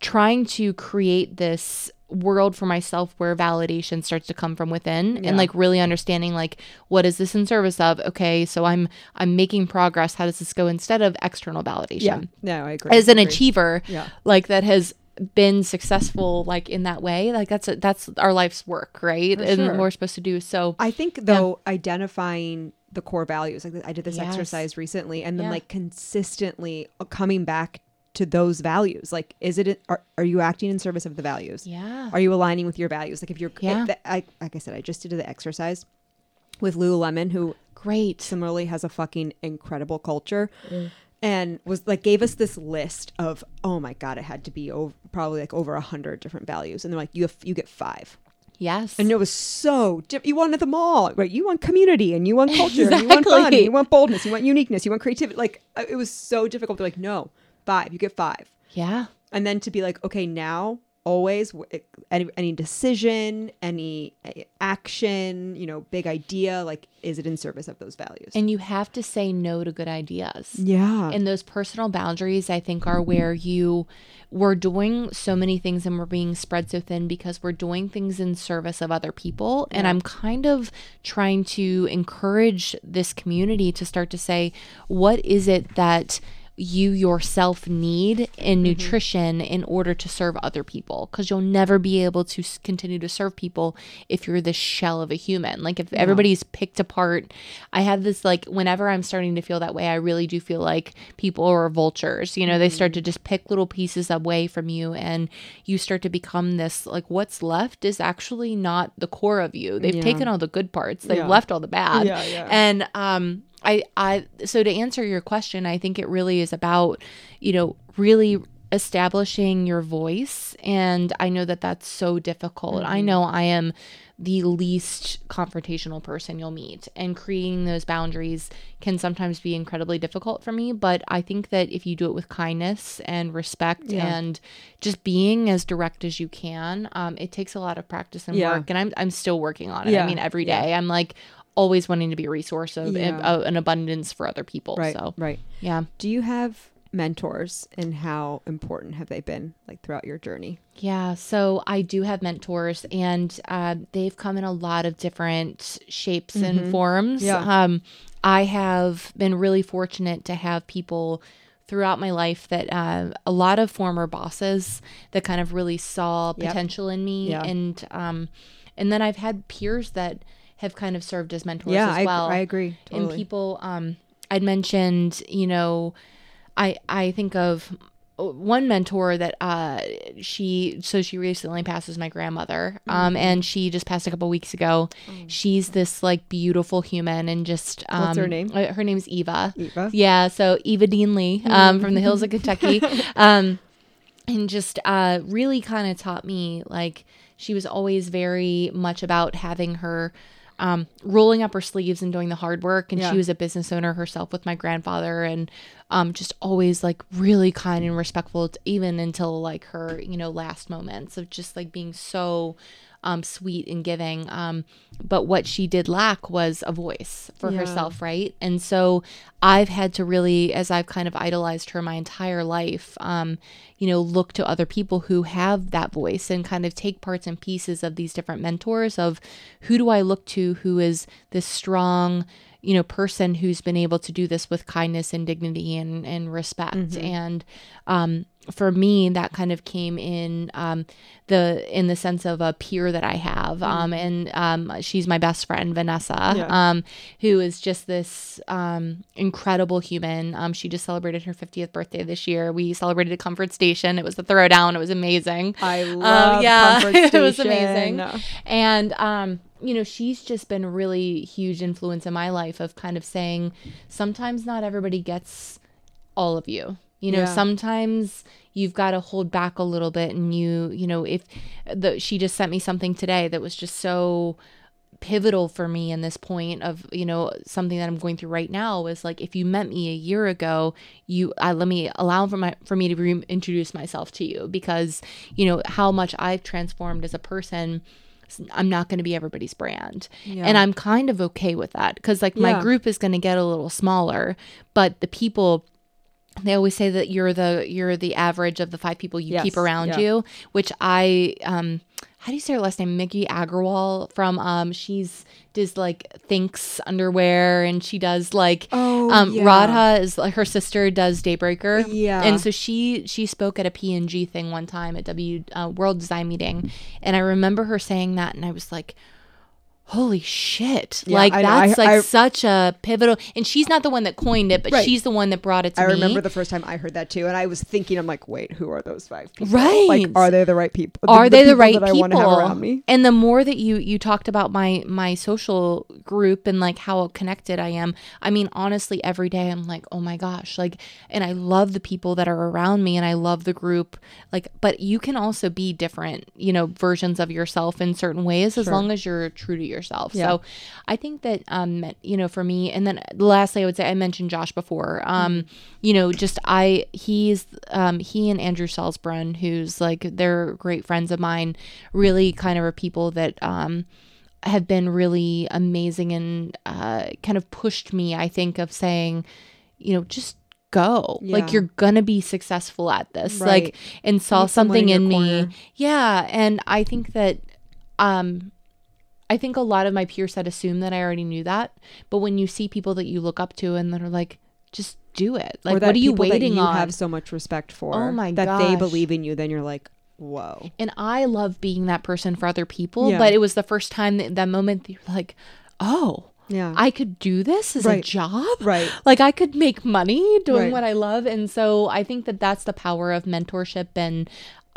trying to create this world for myself where validation starts to come from within Yeah. and like really understanding like what is this in service of okay so i'm i'm making progress how does this go instead of external validation yeah. No, I agree. as an Agree. achiever Yeah. like that has been successful like in that way like that's a, that's our life's work right For and sure. what we're supposed to do so I think though identifying the core values. Like I did this Yes. exercise recently, and then Yeah. like consistently uh, coming back to those values. Like, is it are, are you acting in service of the values? Yeah. Are you aligning with your values? Like if you're, Yeah. it- I, like I said, I just did the exercise with Lululemon, who Great. similarly has a fucking incredible culture Mm. And was like gave us this list of oh my god it had to be over probably like over a hundred different values and they're like you have you get five Yes. and it was so diff- you wanted them all right you want community and you want culture and you want fun Exactly. you want boldness you want uniqueness you want creativity like uh, it was so difficult they're like no five you get five yeah. and then to be like okay now always any, any decision any action you know big idea like is it in service of those values And you have to say no to good ideas. yeah And those personal boundaries, I think, are where you we're doing so many things and we're being spread so thin because we're doing things in service of other people. And I'm kind of trying to encourage this community to start to say, what is it that you yourself need in nutrition in order to serve other people because you'll never be able to continue to serve people if you're the shell of a human. Like if everybody's picked apart i have this like whenever i'm starting to feel that way i really do feel like people are vultures. You know they start to just pick little pieces away from you and you start to become this like what's left is actually not the core of you. They've Yeah. taken all the good parts. They've Yeah. left all the bad. Yeah, yeah. and um I I so to answer your question, I think it really is about, you know, really establishing your voice and I know that that's so difficult. I know I am the least confrontational person you'll meet and creating those boundaries can sometimes be incredibly difficult for me, but I think that if you do it with kindness and respect Yeah. and just being as direct as you can, um, it takes a lot of practice and Yeah. work and I'm I'm still working on it. Yeah. I mean every day. I'm like always wanting to be a resource of Yeah. of an abundance for other people. right So right yeah, do you have mentors and how important have they been like throughout your journey yeah. So I do have mentors, and uh, they've come in a lot of different shapes and forms. Yeah. Um, I have been really fortunate to have people throughout my life that uh, a lot of former bosses that kind of really saw Yep. potential in me, Yeah. and um, and then I've had peers that have kind of served as mentors yeah as I, well. I agree and people um i'd mentioned you know i i think of one mentor that uh she so she recently passes my grandmother um Mm-hmm. and she just passed a couple weeks ago she's this like beautiful human and just um. What's her name? uh, her name's eva Eva? yeah so eva dean lee um from the hills of kentucky um and just uh really kind of taught me like she was always very much about having her um, rolling up her sleeves and doing the hard work. And Yeah. she was a business owner herself with my grandfather, and um, just always like really kind and respectful, even until like her you know last moments of just like being so um, sweet and giving. Um, but what she did lack was a voice for Yeah. herself, right? And so I've had to really, as I've kind of idolized her my entire life, um, you know, look to other people who have that voice and kind of take parts and pieces of these different mentors of who do I look to who is this strong, you know, person who's been able to do this with kindness and dignity and, and respect. And um, for me, that kind of came in um, the in the sense of a peer that I have, um, and um, she's my best friend, Vanessa, Yeah. um, who is just this um, incredible human. Um, she just celebrated her 50th birthday this year. We celebrated at Comfort Station. It was the throwdown. It was amazing. I love yeah, it was amazing. And um, you know, she's just been a really huge influence in my life of kind of saying sometimes not everybody gets all of you. You know, Yeah. sometimes you've got to hold back a little bit and you, you know, if the she just sent me something today that was just so pivotal for me in this point of you know something that I'm going through right now is like if you met me a year ago you I let me allow for my for me to reintroduce myself to you because you know how much I've transformed as a person I'm not going to be everybody's brand. Yeah. And I'm kind of okay with that because like my group is going to get a little smaller, but the people they always say that you're the you're the average of the five people you Yes, keep around yeah. you, which I um how do you say her last name? Miki Agrawal from um she's does like Thinx underwear and she does like Oh, um yeah. Radha is like her sister does Daybreaker. Yeah. And so she she spoke at a P&G thing one time at W uh, World Design meeting and I remember her saying that and I was like holy shit Yeah, like I know. That's like I- such a pivotal and she's not the one that coined it but Right. she's the one that brought it to me. I me remember the first time I heard that too, and I was thinking, I'm like, wait, who are those five people? Right. Like, are they the right people? are they the right people right I people want to have around me? and the more that you you talked about my my social group and like how connected i am i mean honestly every day i'm like oh my gosh like and i love the people that are around me and i love the group like but you can also be different you know versions of yourself in certain ways as Sure. long as you're true to yourself Yeah. so i think that um you know for me and then lastly i would say i mentioned josh before um you know just i he's um he and andrew salzbrun who's like they're great friends of mine really kind of are people that um have been really amazing and uh kind of pushed me i think of saying you know just go. Like you're gonna be successful at this. Right. like and saw something in in me. corner. yeah. And i think that um I think a lot of my peers had assumed that I already knew that, but when you see people that you look up to and that are like, just do it. Like, what are you waiting you on? have so much respect for. Oh my That they believe in you, then you're like, whoa. and I love being that person for other people, Yeah. but it was the first time that that moment that you're like, oh, Yeah. I could do this as a job. right. Like I could make money doing Right. what I love. And so I think that that's the power of mentorship. And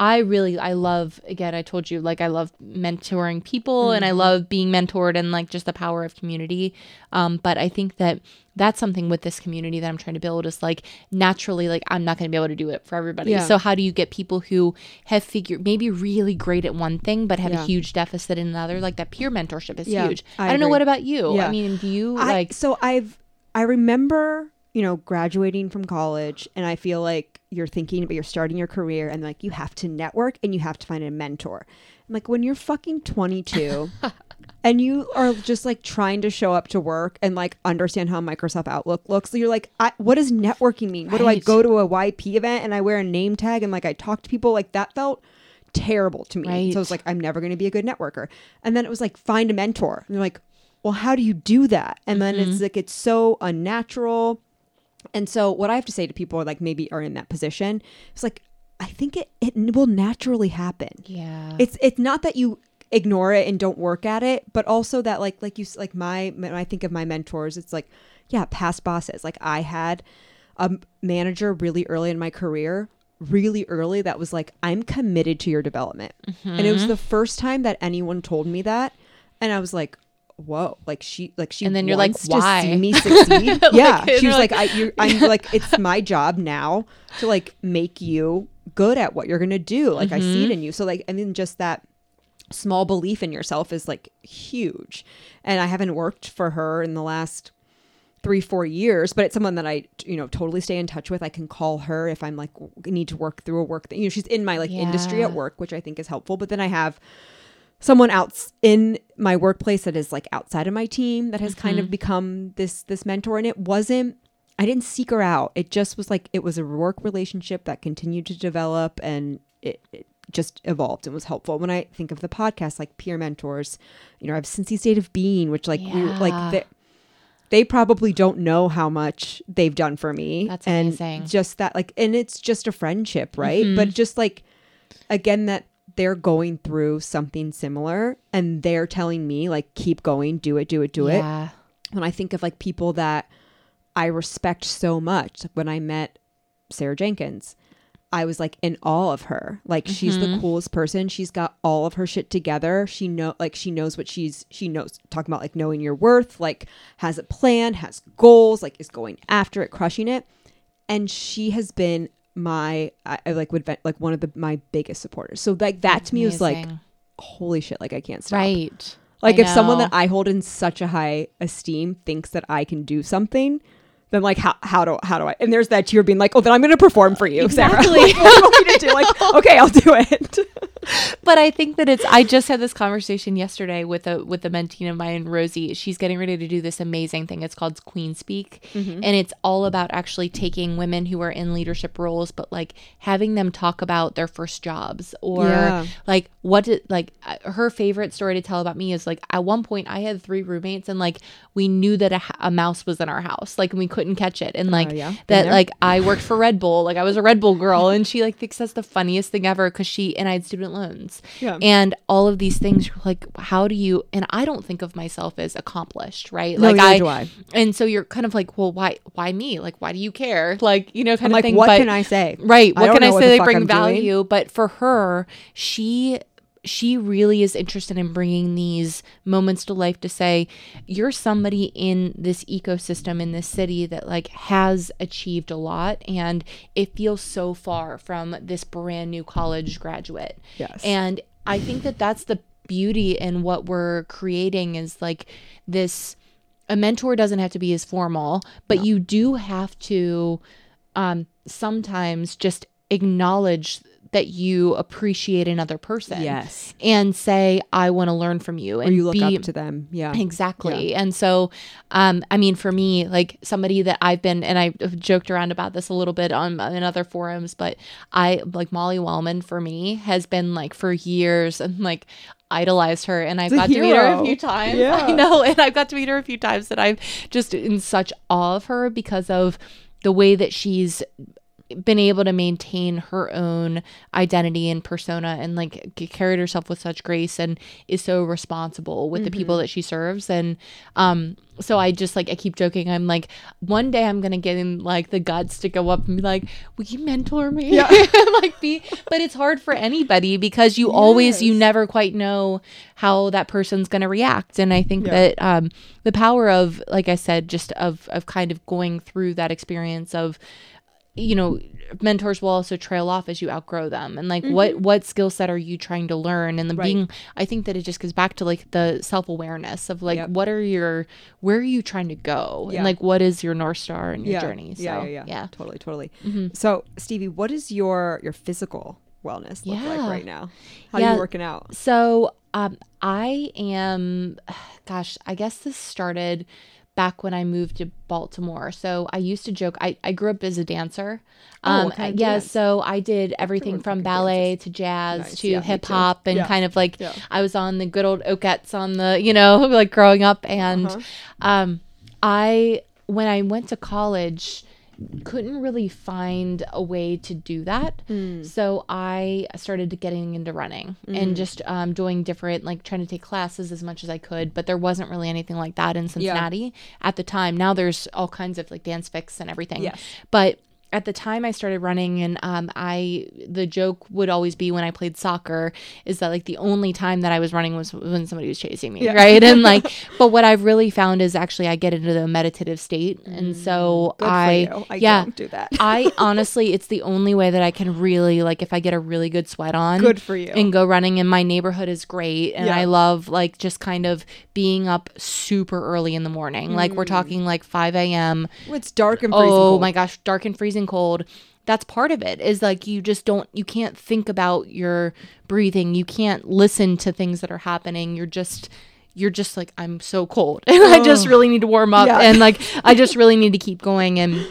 I really, I love, again, I told you, like, I love mentoring people and I Mm-hmm. love being mentored and like just the power of community. Um, but I think that that's something with this community that I'm trying to build is like naturally, like, I'm not going to be able to do it for everybody. Yeah. So how do you get people who have figured maybe really great at one thing, but have Yeah. a huge deficit in another? Like that peer mentorship is Yeah, huge. I I, don't know what about you. Yeah. I mean, do you I, like, so I've I remember you know graduating from college and I feel like you're thinking but you're starting your career and like you have to network and you have to find a mentor. I'm like when you're fucking 22 and you are just like trying to show up to work and like understand how Microsoft Outlook looks. So you're like, I, what does networking mean? What do I go to a YP event and I wear a name tag and like I talk to people like that felt terrible to me. Right. So I was like, I'm never going to be a good networker. And then it was like, find a mentor. And you're like, well, how do you do that? And then it's mm-hmm. like, it's so unnatural. And so what I have to say to people like maybe are in that position, it's like, I think it, it will naturally happen. yeah. It's it's not that you ignore it and don't work at it, but also that like like you like my when I think of my mentors, it's like yeah, past bosses. Like I had a manager really early in my career, really early that was like I'm committed to your development. And it Mm-hmm. was the first time that anyone told me that and I was like Whoa! Like she, like she, And then you're like, "Why?" To see me succeed. yeah, she was like, like- I, you're, I'm like, it's my job now to like make you good at what you're gonna do. Like I see it Mm-hmm. in you. So like, and then just that small belief in yourself is like huge. And I haven't worked for her in the last three, four years, but it's someone that I, you know, totally stay in touch with. I can call her if I'm like need to work through a work thing. You know, she's in my like industry at work, which I think is helpful. But then I have someone else in my workplace that is like outside of my team that has kind of become this this mentor and it wasn't I didn't seek her out. It just was like it was a work relationship that continued to develop and it, it just evolved and was helpful. When I think of the podcast like peer mentors, you know, I have Cincy State of Being, which like we like they, they probably don't know how much they've done for me. That's and amazing. Just that like and it's just a friendship, right? Mm-hmm. But just like again that they're going through something similar and they're telling me like keep going, do it, do it, do it yeah. when I think of like people that I respect so much, when I met Sarah Jenkins, I was like in awe of her. Like she's Mm-hmm. the coolest person. She's got all of her shit together. She know like she knows what she's she knows talking about like knowing your worth, like has a plan, has goals, like is going after it, crushing it. And she has been my I, I like would like one of the my biggest supporters. So like that to me was like holy shit, like I can't stop. right. Like I if someone that I hold in such a high esteem thinks that I can do something, then like how how do how do I? And there's that tear being like, oh, then I'm going to perform for you, Sarah. Exactly. Like, what do you want me to do? Like, okay, I'll do it. but I think that it's. I just had this conversation yesterday with a with a mentee of mine, Rosie. She's getting ready to do this amazing thing. It's called Queen Speak, Mm-hmm. and it's all about actually taking women who are in leadership roles, but like having them talk about their first jobs or Yeah. like what did like uh, her favorite story to tell about me is like at one point I had three roommates and like we knew that a mouse was in our house, like and we couldn't catch it, and like Oh, yeah. That like I worked for Red Bull, like I was a Red Bull girl, and she like thinks that's the funniest thing ever because she and I had student student loans Yeah. and all of these things like how do you and i don't think of myself as accomplished right No, like I, do I. and so you're kind of like well why why me like why do you care like you know kind I'm of like, thing what but can I say? right what can i say they bring I'm doing. value but for her she she really is interested in bringing these moments to life to say you're somebody in this ecosystem in this city that like has achieved a lot and it feels so far from this brand new college graduate Yes. and i think that that's the beauty in what we're creating is like this a mentor doesn't have to be as formal but you do have to um sometimes just acknowledge that you appreciate another person Yes. and say i want to learn from you Or and you look be up to them. Yeah. Exactly. And so, um, I mean, for me, like somebody that I've been, and I've joked around about this a little bit on in other forums, but I like Molly Wellmann for me has been like for years and like idolized her. And I've got to meet her a few times. Yeah. I know. And I've got to meet her a few times that I'm just in such awe of her because of the way that she's been able to maintain her own identity and persona and like carried herself with such grace and is so responsible with the people that she serves. And um so i just like i keep joking. I'm like one day i'm gonna get in like the guts to go up and be like will you mentor me? Yeah. like be but it's hard for anybody because you always you never quite know how that person's gonna react. And i think Yeah. that um the power of like i said just of of kind of going through that experience of you know mentors will also trail off as you outgrow them and like what what skill set are you trying to learn and the Mm-hmm. Right. being i think that it just goes back to like the self-awareness of like Yep. what are your where are you trying to go Yeah. and like what is your north star in your yeah. journey so yeah, yeah, yeah, yeah Totally, totally. Mm-hmm. So, Stevie, what is your your physical wellness look like right now? How are you working out? So, um, I am, gosh, I guess this started back when I moved to Baltimore. So I used to joke. I, I grew up as a dancer. Oh, Um, of yeah. dance? So I did everything from ballet to jazz Nice. to Yeah, hip hop and Yeah. kind of like Yeah. I was on the good old Okettes on the you know like growing up and Uh-huh. um, I when I went to college couldn't really find a way to do that. Hmm. So I started getting into running and just um, doing different, like trying to take classes as much as I could. But there wasn't really anything like that in Cincinnati at the time. Now there's all kinds of like dance fix and everything. Yes. But at the time I started running and um, I the joke would always be when I played soccer is that like the only time that I was running was when somebody was chasing me, Yeah. right? And like, but what I've really found is actually I get into the meditative state, and so Mm, Good I. I yeah, don't do that. I honestly, it's the only way that I can really like if I get a really good sweat on. Good for you. And go running, and my neighborhood is great, and Yeah. I love like just kind of being up super early in the morning. Like Mm. we're talking like five a.m. Well, it's dark and freezing Oh cold. my gosh, dark and freezing cold. That's part of it. Is like you just don't you can't think about your breathing. You can't listen to things that are happening. You're just you're just like I'm so cold and I just really need to warm up Yeah. and like I just really need to keep going and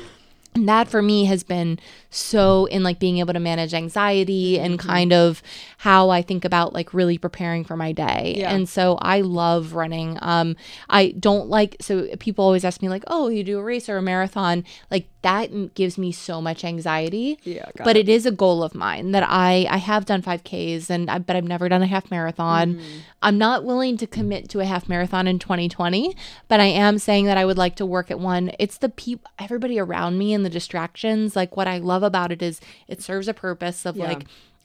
and that for me has been so in like being able to manage anxiety and Mm-hmm. kind of how I think about like really preparing for my day. Yeah. And so I love running. Um I don't like so people always ask me like, "Oh, you do a race or a marathon?" Like that gives me so much anxiety. Yeah, But it is a goal of mine that I I have done 5Ks and I but I've never done a half marathon. Mm-hmm. I'm not willing to commit to a half marathon in 2020, but I am saying that I would like to work at one. It's the people everybody around me and the distractions. Like what I love about it is it serves a purpose of Yeah. like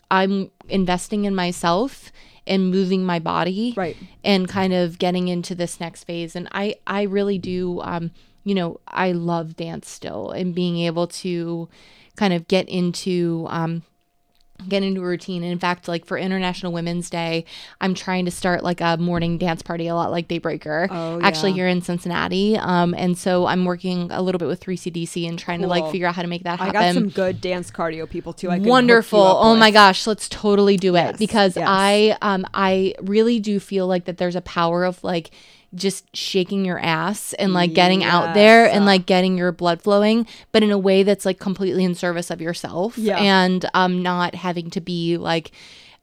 I'm investing in myself and moving my body Right. and kind of getting into this next phase and i i really do um you know i love dance still and being able to kind of get into um get into a routine and in fact like for international women's day i'm trying to start like a morning dance party a lot like daybreaker Oh, yeah. actually here in cincinnati um and so i'm working a little bit with 3cdc and trying to like figure out how to make that happen. I got some good dance cardio people too. I can hook you wonderful oh my gosh let's totally do it Yes, because yes. i um i really do feel like that there's a power of like just shaking your ass and like getting out there and like getting your blood flowing but in a way that's like completely in service of yourself Yeah. and um not having to be like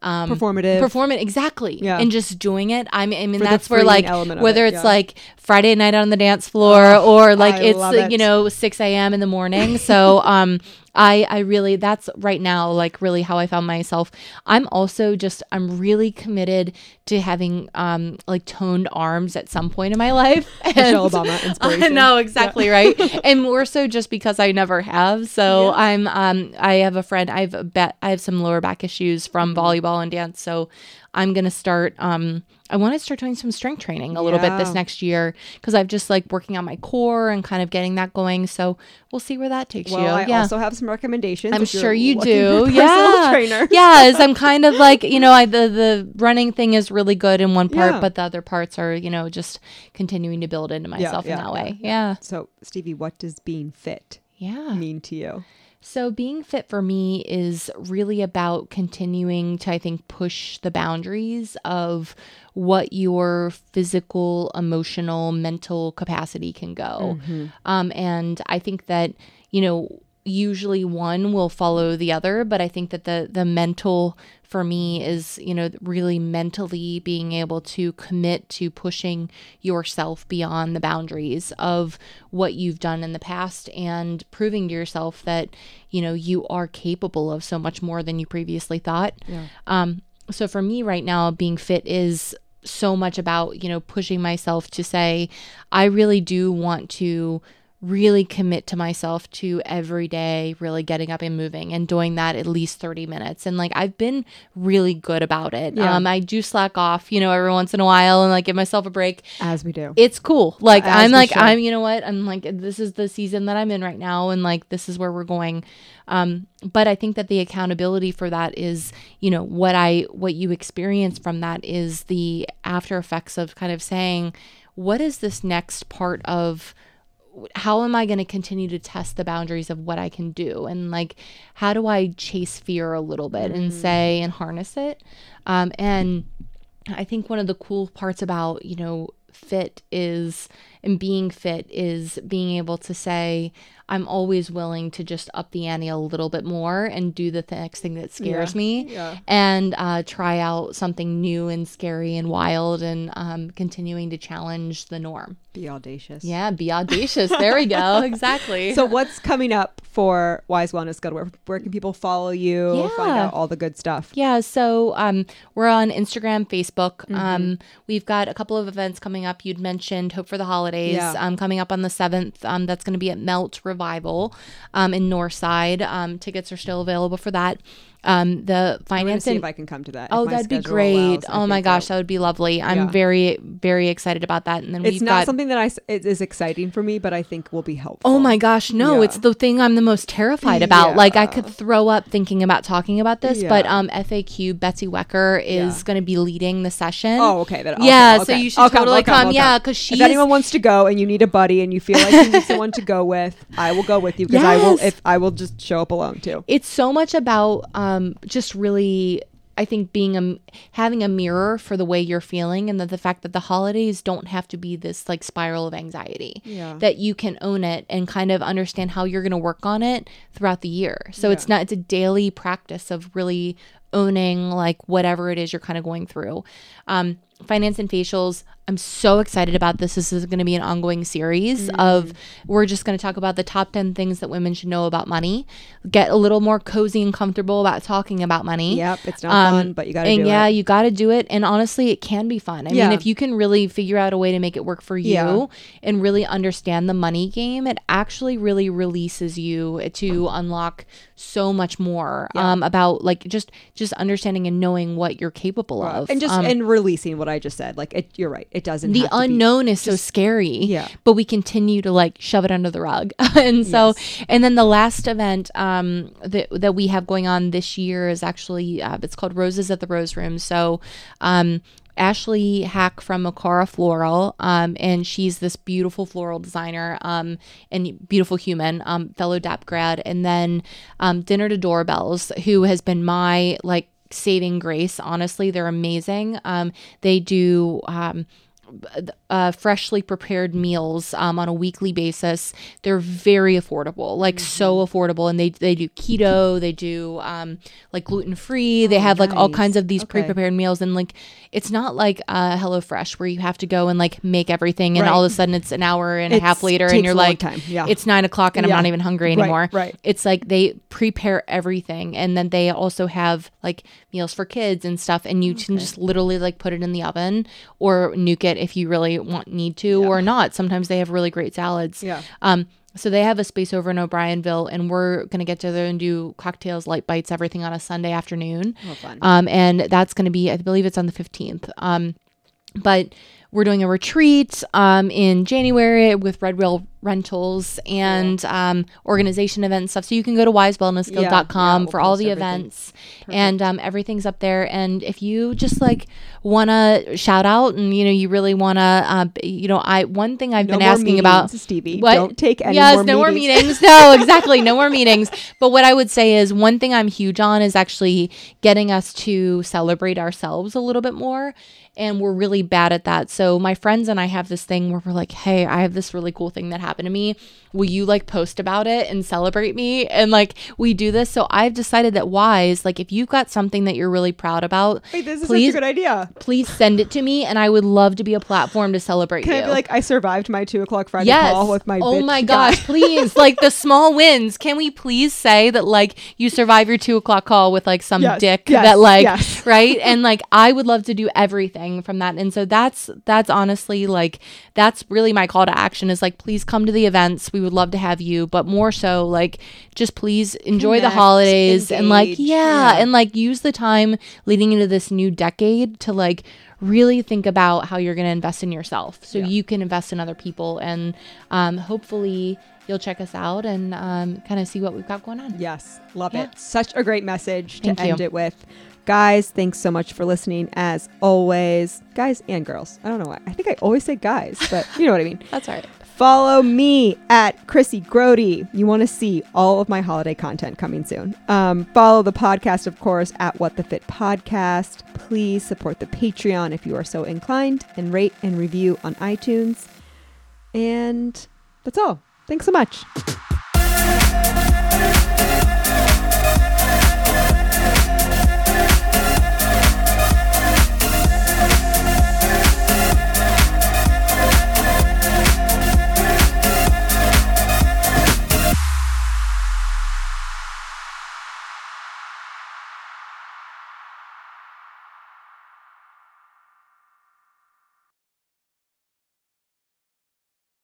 um Performative. perform it exactly Yeah. and just doing it i mean, I mean that's where like whether it, it's yeah. like friday night on the dance floor or like I it's like, you know 6 a.m in the morning so um I I really that's right now like really how I found myself. I'm also just I'm really committed to having um like toned arms at some point in my life. Michelle And- Obama I inspiration. know exactly right, and more so just because I never have. So I'm um I have a friend. I've a bet I have some lower back issues from Mm-hmm. volleyball and dance. So I'm gonna start. Um, I want to start doing some strength training a little bit this next year because I've just like working on my core and kind of getting that going. So we'll see where that takes Well, you. I yeah. also have some recommendations. I'm sure you do. Yeah. trainer. yes, I'm kind of like, you know, I the the running thing is really good in one part, Yeah. but the other parts are, you know, just continuing to build into myself yeah, in that yeah, way. Yeah. So, Stevie, what does being fit Yeah. mean to you? So being fit for me is really about continuing to I think push the boundaries of what your physical, emotional, mental capacity can go. Um, and I think that, you know, usually one will follow the other, but I think that the the mental for me is, you know, really mentally being able to commit to pushing yourself beyond the boundaries of what you've done in the past and proving to yourself that, you know, you are capable of so much more than you previously thought. Yeah. Um, so for me right now, being fit is so much about, you know, pushing myself to say, I really do want to really commit to myself to every day really getting up and moving and doing that at least 30 minutes and like I've been really good about it. Yeah. Um I do slack off, you know, every once in a while and like give myself a break As we do. it's cool. Like As I'm like should. I'm you know what? I'm like this is the season that I'm in right now and like this is where we're going. Um but I think that the accountability for that is, you know, what I what you experience from that is the after effects of kind of saying what is this next part of how am I going to continue to test the boundaries of what I can do? And like, how do I chase fear a little bit and say and harness it? Um, and I think one of the cool parts about, you know, fit is and being fit is being able to say, I'm always willing to just up the ante a little bit more and do the th- next thing that scares Yeah. me Yeah. and uh, try out something new and scary and wild and um, continuing to challenge the norm. Be audacious. Yeah, be audacious. There we go. Exactly. So, what's coming up for Wise Wellness Guild? Where, where can people follow you? Yeah. Find out all the good stuff. Yeah, so um, we're on Instagram, Facebook. Mm-hmm. Um, we've got a couple of events coming up. You'd mentioned Hope for the Holidays. Yeah. Um, coming up on the seventh. Um, that's going to be at Melt Revival, um, in Northside. Um, tickets are still available for that. Um, the finance see and if I can come to that. oh, that'd be great. Oh my gosh, that- that would be lovely. I'm Yeah. very very excited about that. And then It's not got something I. It is exciting for me, but I think will be helpful. Oh my gosh, no, Yeah. it's the thing I'm the most terrified about. Like I could throw up thinking about talking about this, but Yeah. um FAQ Betsy Wecker is Yeah. going to be leading the session. Oh, okay. That, okay, Yeah, so you should I'll totally I'll come. I'll Yeah, 'cause she's- if anyone wants to go and you need a buddy and you feel like you need someone to go with, I will go with you because I will. If I will just show up alone too. It's so much about um just really I think being a having a mirror for the way you're feeling and that the fact that the holidays don't have to be this like spiral of anxiety. Yeah. That you can own it and kind of understand how you're going to work on it throughout the year. So it's not it's a daily practice of really owning like whatever it is you're kind of going through. Um finance and facials i'm so excited about this this is going to be an ongoing series Mm. of we're just going to talk about the top 10 things that women should know about money get a little more cozy and comfortable about talking about money Yep, it's not Um, fun, but you got to and yeah it. you got to do it and honestly it can be fun i Yeah. mean if you can really figure out a way to make it work for you Yeah. and really understand the money game it actually really releases you to unlock so much more um, about like just just understanding and knowing what you're capable of and just Um, and releasing what I just said. Like it, you're right. It doesn't. the have to be- unknown is so scary Yeah. but we continue to like shove it under the rug and so and then the last event um that, that we have going on this year is actually uh, it's called roses at the rose room so um Ashley Hack from Makara Floral, um, and she's this beautiful floral designer um, and beautiful human, um, fellow DAAP grad. And then um, Dinner to Doorbells, who has been my like saving grace. Honestly, they're amazing. Um, they do um, uh, freshly prepared meals um, on a weekly basis. They're very affordable, like so Mm-hmm. affordable. And they, they do keto, they do um, like gluten free. they have like all Oh, kinds of these Okay. pre prepared meals. And like, it's not like uh, HelloFresh where you have to go and like make everything and Right. all of a sudden it's an hour and a half later and you're like. Yeah. it's nine o'clock and Yeah. I'm not even hungry anymore. right. It's like they prepare everything and then they also have like meals for kids and stuff and you can just literally like put it in the oven or nuke it if you really want need to or not. Sometimes they have really great salads. Yeah. Um so they have a space over in O'Bryonville and we're gonna get together and do cocktails, light bites, everything on a Sunday afternoon. Oh, fun. Um and that's gonna be I believe it's on the fifteenth. Um but we're doing a retreat um, in January with Red Wheel Rentals and um, organization event and stuff. So you can go to wisewellnessguild.com yeah, we'll for all the everything. events and um, everything's up there. And if you just like want to shout out and you know you really want to, uh, you know, I one thing I've No been asking about Stevie. what? Don't take any yes, more no more meetings. No, exactly, no more meetings. But what I would say is one thing I'm huge on is actually getting us to celebrate ourselves a little bit more. And we're really bad at that. So my friends and I have this thing where we're like, "Hey, I have this really cool thing that happened to me. Will you like post about it and celebrate me?" And like we do this. So I've decided that wise, like if you've got something that you're really proud about, Wait, this is please such a good idea. please send it to me, and I would love to be a platform to celebrate Can you. I be like, I survived my two o'clock Friday Yes. call with my oh my guy. gosh, please. like the small wins. Can we please say that like you survive your two o'clock call with like some Yes, dick yes, that like right? And like I would love to do everything from that. And so that's that's honestly like that's really my call to action is like please come to the events. We would love to have you, but more so like just please enjoy the Connect, holidays and like yeah, yeah. and like use the time leading into this new decade to like really think about how you're going to invest in yourself so Yeah. you can invest in other people and um, hopefully you'll check us out and um, kind of see what we've got going on Yes, love Yeah. it. Such a great message to Thank you. end it with. Guys, thanks so much for listening as always. Guys and girls. I don't know why. I think I always say guys, but you know what I mean. that's all right Follow me at Chrissy Grody. You want to see all of my holiday content coming soon. Um, follow the podcast, of course, at What the Fit Podcast. Please support the Patreon if you are so inclined, and rate and review on iTunes. And that's all. Thanks so much.